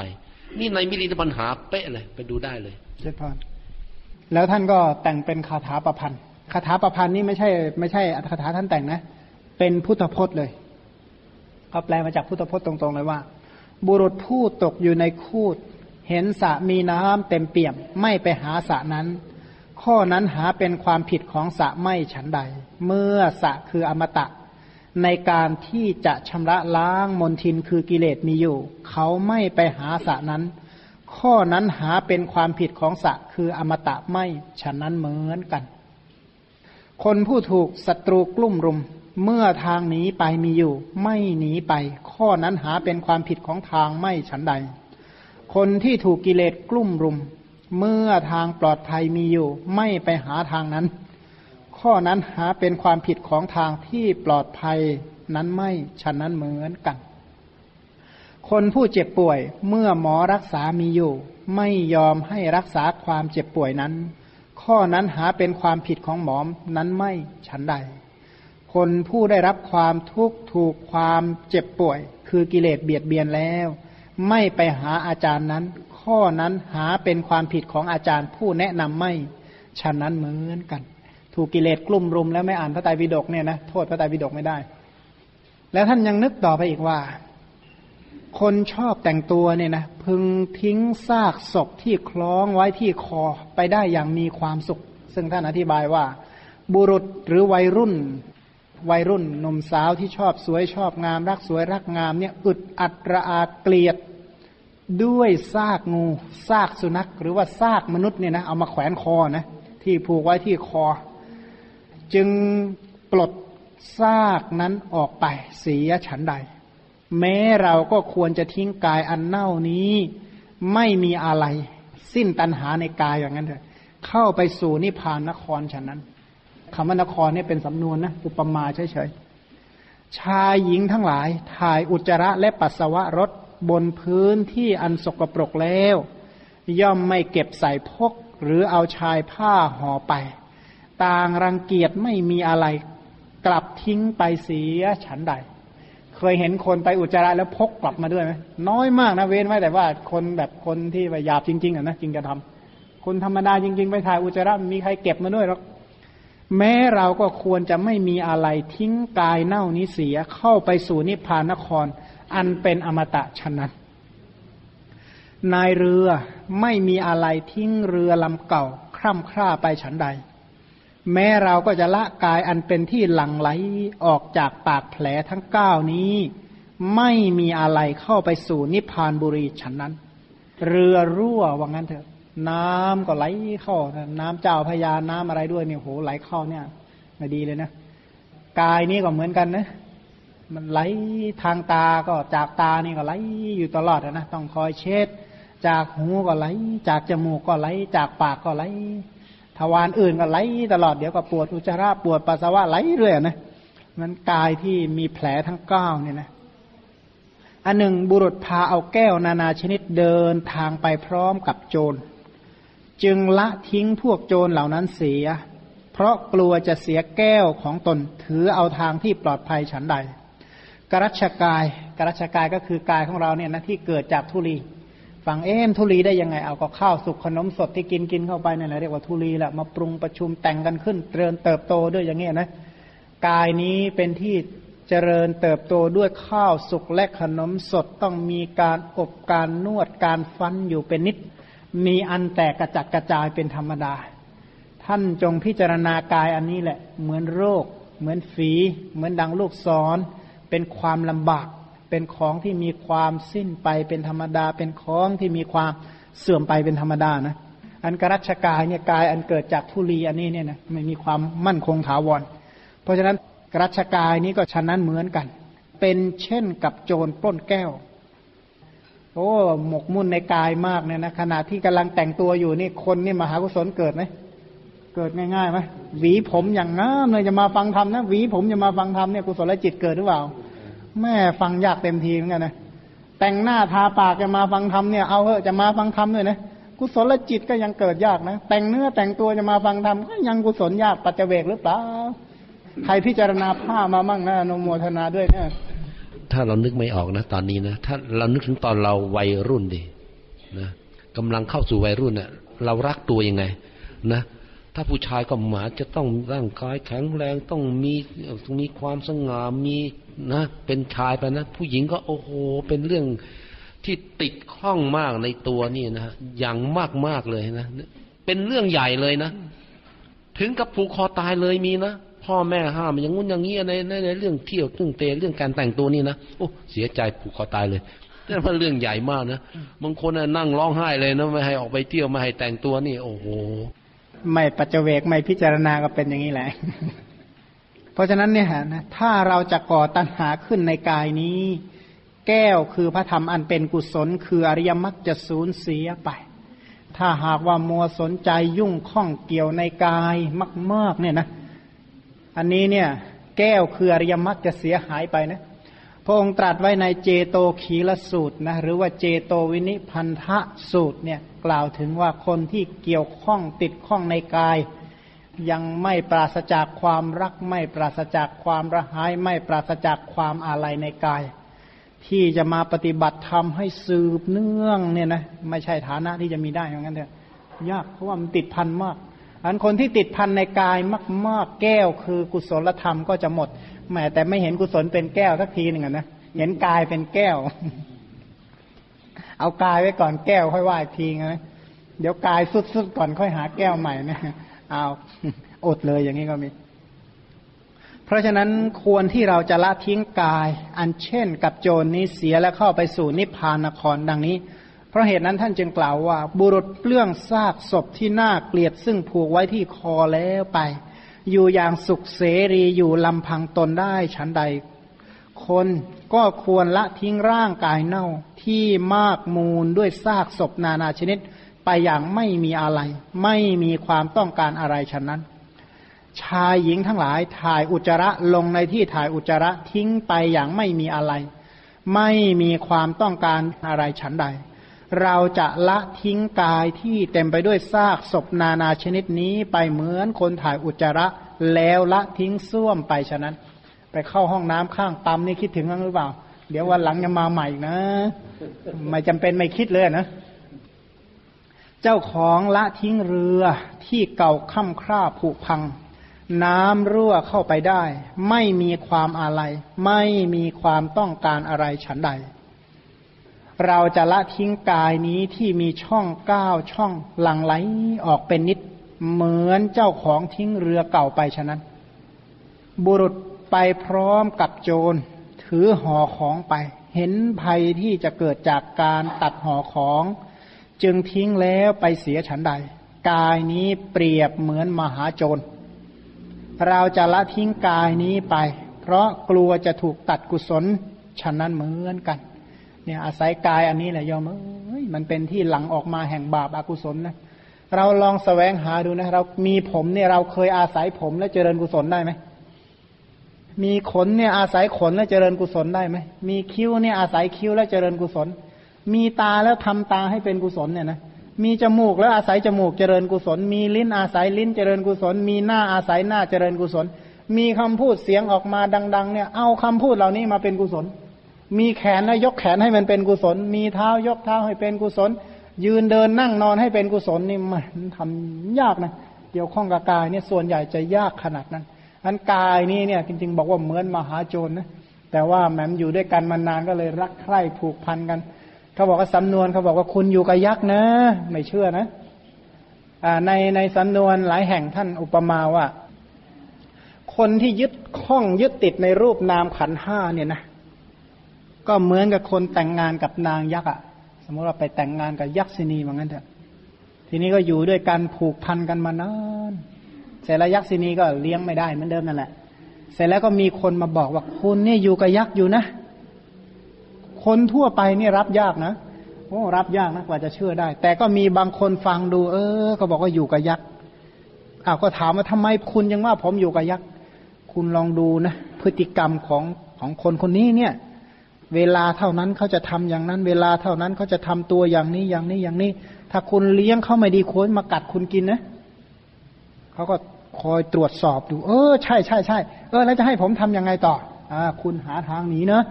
นี่ในมิลินปัญหาเป๊ะเลย ไปดูได้เลยเจพานแล้วท่านก็แต่งเป็นคาถาประพันธ์คาถาประพันธ์นี่ไม่ใช่ไม่ใช่คาถาท่านแต่งนะ เป็นพุทธพจน์เลยก็แปลมาจากพุทธพจน์ตรงๆเลยว่า บุรุษผู้ตกอยู่ในคูด เห็นสระมีน้ำเต็มเปี่ยม ไม่ไปหาสระนั้น ข้อนั้นหาเป็นความผิดของสระไม่ฉันใด เมื่อสระคืออมตะ ในการที่จะชำระล้างมนทินคือกิเลสมีอยู่ เขาไม่ไปหาสระนั้น ข้อนั้นหาเป็นความผิดของสระคืออมตะไม่ฉันนั้นเหมือนกัน คนผู้ถูกศัตรูกลุ่มรุม เมื่อทางหนีไปมีอยู่ ไม่หนีไป ข้อนั้นหาเป็นความผิดของทางไม่ฉันใด คนที่ถูกกิเลสกลุ่มรุม เมื่อทางปลอดภัยมีอยู่ ไม่ไปหาทางนั้น ข้อนั้นหาเป็นความผิดของทางที่ปลอดภัยนั้นไม่ฉันนั้นเหมือนกัน คนผู้เจ็บป่วยเมื่อหมอรักษามีอยู่ ไม่ยอมให้รักษาความเจ็บป่วยนั้น ข้อนั้นหาเป็นความผิดของหมอมนั้นไม่ฉันใด คนผู้ได้รับความทุกข์ถูกความเจ็บป่วย คือกิเลสเบียดเบียนแล้ว ไม่ไปหาอาจารย์นั้น ข้อนั้นหาเป็นความผิดของอาจารย์ผู้แนะนำไม่ฉะนั้นเหมือนกัน ถูกกิเลสกลุ่มรุมแล้วไม่อ่านพระไตรปิฎกเนี่ยนะโทษพระไตรปิฎกไม่ได้ แล้วท่านยังนึกต่อไปอีกว่า คนชอบแต่งตัวเนี่ยนะพึงทิ้งซากศพที่คล้องไว้ที่คอไปได้อย่างมีความสุข ซึ่งท่านอธิบายว่า บุรุษหรือวัยรุ่น วัยรุ่นหนุ่มสาวที่ชอบสวยชอบงาม รักสวยรักงามเนี่ยอึดอัดระอาเกลียดด้วยซากงูซากสุนัข หรือว่าซากมนุษย์เนี่ยนะเอามาแขวนคอนะที่ผูกไว้ที่คอ จึงปลดซากนั้นออกไปเสียฉันใด แม้เราก็ควรจะทิ้งกายอันเน่านี้ ไม่มีอะไร สิ้นตัณหาในกายอย่างนั้นเถอะเข้าไปสู่นิพพานนครฉันนั้น คำว่านครเนี่ยเป็นสำนวนนะอุปมาเฉยๆชายหญิงทั้งหลาย ถ่ายอุจจาระและปัสสาวะรถบนพื้นที่อันสกปรกแล้ว ย่อมไม่เก็บใส่พก หรือเอาชายผ้าห่อไป ต่างรังเกียจไม่มีอะไร กลับทิ้งไปเสียฉันใด เคยเห็นคนไปอุจจาระแล้วพกกลับมาด้วยไหมน้อยมากนะเว้นไว้แต่ว่าคนแบบคนที่ไปหยาบจริง ๆอะนะจริงจะทำคนธรรมดาจริง ๆ ไปถ่ายอุจจาระมีใครเก็บมาด้วยหรอก แม้เราก็ควรจะไม่มีอะไรทิ้งกายเน่านี้เสียเข้าไปสู่นิพพานนคร อันเป็นอมตะชนะนายเรือไม่มีอะไรทิ้งเรือลำเก่า คร่ำคร่าไปฉันใด แม้เราก็จะละกายอันเป็นที่หลั่งไหลออกจากปากแผลทั้งเก้านี้ ไม่มีอะไรเข้าไปสู่นิพพานบุรีฉันนั้น เรือรั่วว่างั้นเถอะ น้ำก็ไหลเข้า น้ำเจ้าพญาน้ำอะไรด้วยเนี่ยโหไหลเข้าเนี่ยไม่ดีเลยนะกายนี้ก็เหมือนกันนะมันไหลทางตาก็จากตานี่ก็ไหลอยู่ตลอดนะต้องคอยเช็ด จากหูก็ไหล จากจมูกก็ไหล จากปากก็ไหลทวารอื่นก็ไหลตลอดเดี๋ยวก็ปวดอุจจาระปวดปัสสาวะไหลเรื่อยนะมันกายที่มีแผลทั้งเก้าเนี่ยนะอันหนึ่งบุรุษพาเอาแก้วนานาชนิดเดินทางไปพร้อมกับโจร จึงละทิ้งพวกโจรเหล่านั้นเสีย เพราะกลัวจะเสียแก้วของตนถือเอาทางที่ปลอดภัยฉันใด กรัชกาย กรัชกายก็คือกายของเราเนี่ยนะที่เกิดจากทุลีฟังเอ็มทุลีได้ยังไงเอาก็ข้าวสุกขนมสดที่กินกินเข้าไปนี่แหละเรียกว่าทุลีแหละมาปรุงประชุมแต่งกันขึ้นเจริญเติบโตด้วยอย่างเงี้ยนะกายนี้เป็นที่เจริญเติบโตด้วยข้าวสุกและขนมสดต้องมีการอบการนวดการฟันอยู่เป็นนิด มีอันแตกกระจัดกระจายเป็นธรรมดา ท่านจงพิจารณากายอันนี้แหละ เหมือนโรค เหมือนฝี เหมือนดังลูกศรเป็นความลำบาก เป็นของที่มีความสิ้นไปเป็นธรรมดา เป็นของที่มีความเสื่อมไปเป็นธรรมดานะ อันกรัชกายเนี่ยกายอันเกิดจากทุลีอันนี้เนี่ยนะไม่มีความมั่นคงถาวร เพราะฉะนั้นกรัชกายนี้ก็ฉะนั้นเหมือนกัน เป็นเช่นกับโจรปล้นแก้ว โอ้หมกมุ่นในกายมากเนี่ยนะขณะที่กำลังแต่งตัวอยู่นี่คนนี่มหากุศลเกิดไหมเกิดง่ายๆไหมหวีผมอย่างงามเลยจะมาฟังธรรมนะหวีผมจะมาฟังธรรมเนี่ยกุศลจิตเกิดหรือเปล่าแม่ฟังยากเต็มทีเหมือนกันนะแต่งหน้าทาปากจะมาฟังธรรมเนี่ยเอาเถอะจะมาฟังธรรมด้วยนะกุศลจิตก็ยังเกิดยากนะ แต่งเนื้อแต่งตัวจะมาฟังธรรมก็ยังกุศลยากปัจเจเวกหรือเปล่าใครพิจารณาผ้ามามั่งนะนโมทนาด้วยเนี่ย ถ้าเรานึกไม่ออกนะ ตอนนี้นะถ้าเรานึกถึงตอนเราวัยรุ่นดินะกำลังเข้าสู่วัยรุ่นเนะ่ยเรารักตัวยังไง นะถ้าผู้ชายก็หมาจะต้องร่างกายแข็งแรงต้องมีต้องมีความสง่ามีนะ เป็นชายไปนะ ผู้หญิงก็โอ้โห เป็นเรื่องที่ติดข้องมากในตัวนี่นะอย่างมากมากเลยนะเป็นเรื่องใหญ่เลยนะ ถึงกับผูกคอตายเลยมีนะ พ่อแม่ห้ามอย่างงู้นอย่างนี้ในในเรื่องเที่ยวเรื่องเตะเรื่องการแต่งตัวนี่นะโอ้เสียใจผูกคอตายเลยนั่นเป็นเรื่องใหญ่มากนะบางคนนั่งร้องไห้เลยนะไม่ให้ออกไปเที่ยวไม่ให้แต่งตัวนี่โอ้โหไม่ปัจเจกไม่พิจารณาก็เป็นอย่างนี้แหละ เพราะฉะนั้นเนี่ยนะถ้าเราจะก่อตัณหาขึ้นในกายนี้ แก้วคือพระธรรมอันเป็นกุศล คืออริยมรรคจะสูญเสียไป ถ้าหากว่ามัวสนใจยุ่งข้องเกี่ยวในกายมากๆเนี่ยนะ อันนี้เนี่ยแก้วคืออริยมรรคจะเสียหายไปนะพระองค์ตรัสไว้ในเจโตขีลสูตรนะหรือว่าเจโตวินิพันธะสูตรเนี่ยกล่าวถึงว่าคนที่เกี่ยวข้องติดข้องในกาย ยังไม่ปราศจากความรักไม่ปราศจากความระหาย ไม่ปราศจากความอาลัยในกาย ที่จะมาปฏิบัติธรรมให้สืบเนื่องเนี่ยนะไม่ใช่ฐานะที่จะมีได้อย่างนั้นเถอะยากเพราะว่ามันติดพันมาก อันคนที่ติดพันในกายมาก ๆ แก้วคือกุศลธรรมก็จะหมดแหมแต่ไม่เห็นกุศลเป็นแก้วสักทีหนึ่งนะเห็นกายเป็นแก้ว เอากายไว้ก่อนแก้วค่อยว่าอีกทีนะเดี๋ยวกายสุดๆก่อนค่อยหาแก้วใหม่นะเอาอดเลยอย่างนี้ก็มี เพราะฉะนั้นควรที่เราจะละทิ้งกาย อันเช่นกับโจรนี้เสียและเข้าไปสู่นิพพานนครดังนี้ เพราะเหตุนั้นท่านจึงกล่าวว่า บุรุษเปลื้องซากศพที่น่าเกลียดซึ่งผูกไว้ที่คอแล้วไป อยู่อย่างสุขเสรีอยู่ลำพังตนได้ฉันใด คนก็ควรละทิ้งร่างกายเน่าที่มากมูลด้วยซากศพนานาชนิด ไปอย่างไม่มีอะไร ไม่มีความต้องการอะไรฉะนั้น ชายหญิงทั้งหลายถ่ายอุจจาระลงในที่ถ่ายอุจจาระทิ้งไปอย่างไม่มีอะไร ไม่มีความต้องการอะไรฉันใด เราจะละทิ้งกายที่เต็มไปด้วยซากศพนานาชนิดนี้ไปเหมือนคนถ่ายอุจจาระแล้วละทิ้งส้วมไปฉะนั้น ไปเข้าห้องน้ำข้างปั๊มนี่คิดถึงบ้างหรือเปล่า เดี๋ยววันหลังจะมาใหม่อีกนะ ไม่จำเป็นไม่คิดเลยนะ เจ้าของละทิ้งเรือที่เก่าค่ำคร่าผุพัง น้ำรั่วเข้าไปได้ ไม่มีความอะไร ไม่มีความต้องการอะไรฉันใด เราจะละทิ้งกายนี้ที่มีช่องเก้าช่องหลังไหลออกเป็นนิดเหมือนเจ้าของทิ้งเรือเก่าไปฉะนั้น บุรุษไปพร้อมกับโจร ถือห่อของไป เห็นภัยที่จะเกิดจากการตัดห่อของ จึงทิ้งแล้วไปเสียฉันใด กายนี้เปรียบเหมือนมหาโจร เราจะละทิ้งกายนี้ไป เพราะกลัวจะถูกตัดกุศลฉะนั้นเหมือนกัน เนี่ยอาศัยกายอันนี้แหละยอมเอ้ยมันเป็นที่หลังออกมาแห่งบาปอากุศลนะเราลองแสวงหาดูนะเรามีผมเนี่ยเราเคยอาศัยผมแล้วเจริญกุศลได้ไหมมีขนเนี่ยอาศัยขนแล้วเจริญกุศลได้ไหมมีคิ้วเนี่ยอาศัยคิ้วแล้วเจริญกุศล มีตาแล้วทำตาให้เป็นกุศลเนี่ยนะมีจมูกแล้วอาศัยจมูกเจริญกุศล มีลิ้นอาศัยลิ้นเจริญกุศล มีหน้าอาศัยหน้าเจริญกุศล มีคำพูดเสียงออกมาดัง ๆ เนี่ย เอาคำพูดเหล่านี้มาเป็นกุศล มีแขนแล้วยกแขนให้มันเป็นกุศล มีเท้ายกเท้าให้เป็นกุศล ยืนเดินนั่งนอนให้เป็นกุศลนี่มันทำยากนะเกี่ยวข้องกับกายเนี่ยส่วนใหญ่จะยากขนาดนั้นอันกายนี่เนี่ยจริงๆ บอกว่าเหมือนมหาโจรนะแต่ว่าแหมมอยู่ด้วยกันมานานก็เลยรักใคร่ผูกพันกัน เขาบอกว่าสำนวนเขาบอกว่าคุณอยู่กับยักษ์นะ ไม่เชื่อนะในในสำนวนหลายแห่งท่านอุปมาว่า คนที่ยึดข้องยึดติดในรูปนามขันห้าเนี่ยนะ ก็เหมือนกับคนแต่งงานกับนางยักษ์อะ สมมติว่าไปแต่งงานกับยักษินีเหมือนกันเถอะ ทีนี้ก็อยู่ด้วยกันผูกพันกันมานานเสร็จแล้วยักษินีก็เลี้ยงไม่ได้เหมือนเดิมนั่นแหละ เสร็จแล้วก็มีคนมาบอกว่าคุณเนี่ยอยู่กับยักษ์อยู่นะ คนทั่วไปนี่รับยากนะโอ้รับยากนะกว่าจะเชื่อได้ แต่ก็มีบางคนฟังดู เออ ก็บอกว่าอยู่กับยักษ์อ้าวก็ถามว่าทำไมคุณยังว่าผมอยู่กับยักษ์คุณลองดูนะพฤติกรรมของของคนคนนี้เนี่ย เวลาเท่านั้นเขาจะทำอย่างนั้น เวลาเท่านั้นเขาจะทำตัวอย่างนี้อย่างนี้อย่างนี้ ถ้าคุณเลี้ยงเขาไม่ดีควรมากัดคุณกินนะเขาก็คอยตรวจสอบดู เออใช่ใช่ใช่เออแล้วจะให้ผมทํำยังไงต่อ อ่า คุณหาทางหนีเนอะ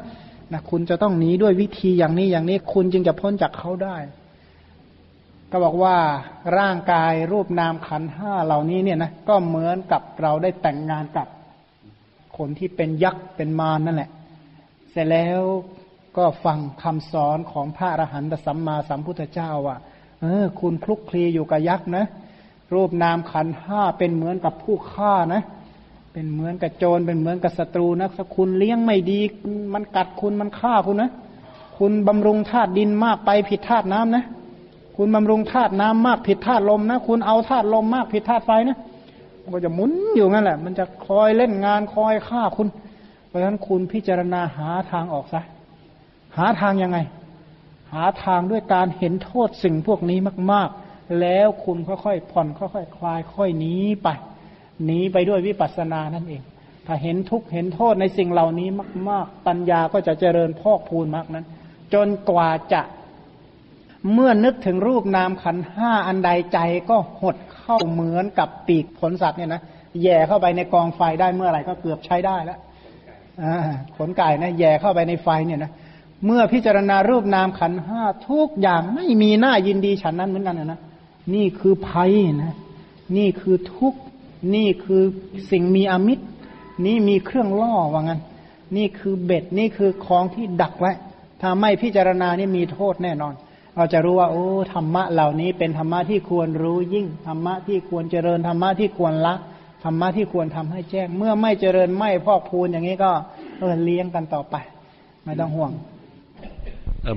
นะคุณจะต้องหนีด้วยวิธีอย่างนี้อย่างนี้ คุณจึงจะพ้นจากเขาได้ ก็บอกว่าร่างกายรูปนามขันห้าเหล่านี้เนี่ยนะก็เหมือนกับเราได้แต่งงานกับคนที่เป็นยักษ์เป็นมารนั่นแหละ เสร็จแล้วก็ฟังคำสอนของพระอรหันตสัมมาสัมพุทธเจ้าว่าเออ คุณคลุกคลีอยู่กับยักษ์นะ รูปนามขันห้าเป็นเหมือนกับผู้ฆ่านะ เป็นเหมือนกับโจรเป็นเหมือนกับศัตรูนะถ้าคุณเลี้ยงไม่ดี มันกัดคุณมันฆ่าคุณนะ คุณบำรุงธาตุดินมากไปผิดธาตุน้ำนะ คุณบำรุงธาตุน้ำมากผิดธาตุลมนะ คุณเอาธาตุลมมากผิดธาตุไฟนะ มันก็จะหมุนอยู่งั้นแหละ มันจะคอยเล่นงานคอยฆ่าคุณ ราะฉะนั้นคุณพิจารณาหาทางออกซะ หาทางยังไง หาทางด้วยการเห็นโทษสิ่งพวกนี้มาก ๆ แล้วคุณค่อยๆผ่อนค่อยๆคคลาย ค่อยหนีไปหนีไปด้วยวิปัสสนานั่นเอง ถ้าเห็นทุกข์เห็นโทษในสิ่งเหล่านี้มาก ๆ ปัญญาก็จะเจริญพอกพูนมากนั้น จนกว่าจะเมื่อนึกถึงรูปนามขันห้าอันใดใจก็หดเข้าเหมือนกับปีกผลสัตว์เนี่ยนะแย่เข้าไปในกองไฟได้เมื่อไหร่ก็เกือบใช้ได้แล้ว ขนไก่นะแย่เข้าไปในไฟเนี่ยนะเมื่อพิจารณารูปนามขันห้าทุกอย่างไม่มีหน้ายินดีฉันนั้นเหมือนกันนะนี่คือภัยนะ นี่คือทุกนี่คือสิ่งมีอมิตร นี่มีเครื่องล่อว่างั้น นี่คือเบ็ดนี่คือของที่ดักไว้ถ้าไม่พิจารณานี่มีโทษแน่นอน เราจะรู้ว่า โอ้ธรรมะเหล่านี้เป็นธรรมะที่ควรรู้ยิ่งธรรมะที่ควรเจริญธรรมะที่ควรละ ธรรมะที่ควรทำให้แจ้ง เมื่อไม่เจริญไม่พอกพูนอย่างนี้ก็เออเลี้ยงกันต่อไป ไม่ต้องห่วง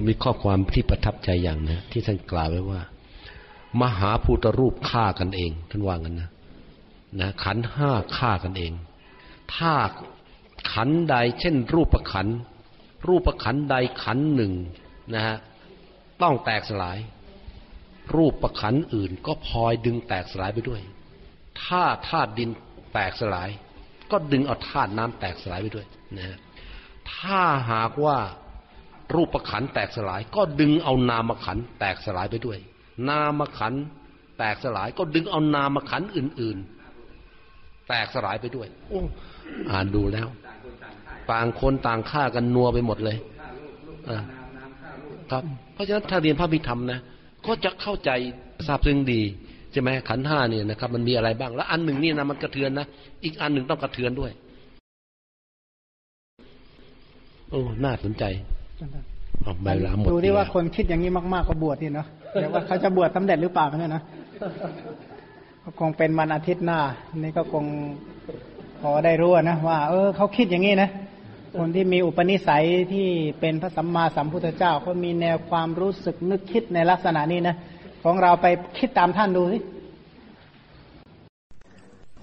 มีข้อความที่ประทับใจอย่างนะที่ท่านกล่าวไว้ว่า มหาภูตรูปฆ่ากันเองท่านว่างันนะนะขันห้าฆ่ากันเอง ถ้าขันใด เช่น รูปประขัน รูปประขันใดขันหนึ่งนะฮะต้องแตกสลาย รูปประขันอื่นก็พลอยดึงแตกสลายไปด้วย ถ้าธาตุดินแตกสลาย ก็ดึงเอาธาตุน้ำแตกสลายไปด้วยนะฮะถ้าหากว่ารูปประขันแตกสลาย ก็ดึงเอานามขันแตกสลายไปด้วย นามขันแตกสลายก็ดึงเอานามขันอื่น ๆ แตกสลายไปด้วยออ่านดูแล้ว ต่างคนต่างฆ่ากันนัวไปหมดเลยครับ เพราะฉะนั้นถ้าเรียนพระพิธรรมนะ ก็จะเข้าใจทราบซึ้งดี ช่ไหมขันห้าเนี่ยนะครับ มันมีอะไรบ้าง แล้วอันหนึ่งนี่นะมันกระเทือนนะอีกอันหนึ่งต้องกระเทือนด้วยโอ้น่าสนใจเอาเวลาหมดดูที่ว่าคนคิดอย่างนี้มากๆก็บวชนี่เนาะแต่ว่าเขาจะบวชสาเร็จหรือเปล่ากันเนี่ยนะก็คงเป็นวันอาทิตย์หน้า นี่ก็คงพอได้รู้นะว่า เออเขาคิดอย่างนี้นะคนที่มีอุปนิสัยที่เป็นพระสัมมาสัมพุทธเจ้าก็มีแนวความรู้สึกนึกคิดในลักษณะนี้นะ ของเราไปคิดตามท่านดูสิ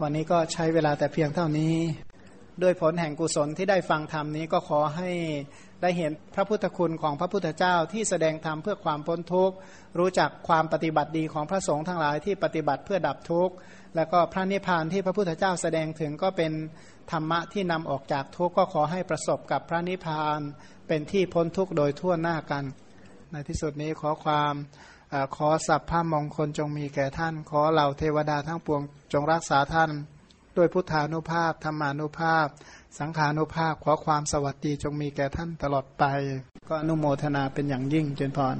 วันนี้ก็ใช้เวลาแต่เพียงเท่านี้ ด้วยผลแห่งกุศลที่ได้ฟังธรรมนี้ก็ขอให้ได้เห็นพระพุทธคุณของพระพุทธเจ้าที่แสดงธรรมเพื่อความพ้นทุกข์ รู้จักความปฏิบัติดีของพระสงฆ์ทั้งหลายที่ปฏิบัติเพื่อดับทุกข์ แล้วก็พระนิพพานที่พระพุทธเจ้าแสดงถึงก็เป็นธรรมะที่นำออกจากทุกข์ก็ขอให้ประสบกับพระนิพพานเป็นที่พ้นทุกข์โดยทั่วหน้ากัน ในที่สุดนี้ขอความ ขอสัพพะมงคลจงมีแก่ท่าน ขอเหล่าเทวดาทั้งปวงจงรักษาท่าน ด้วยพุทธานุภาพธรรมานุภาพ สังขานุภาพขอความสวัสดีจงมีแก่ท่านตลอดไป ก็อนุโมทนาเป็นอย่างยิ่งเจนพร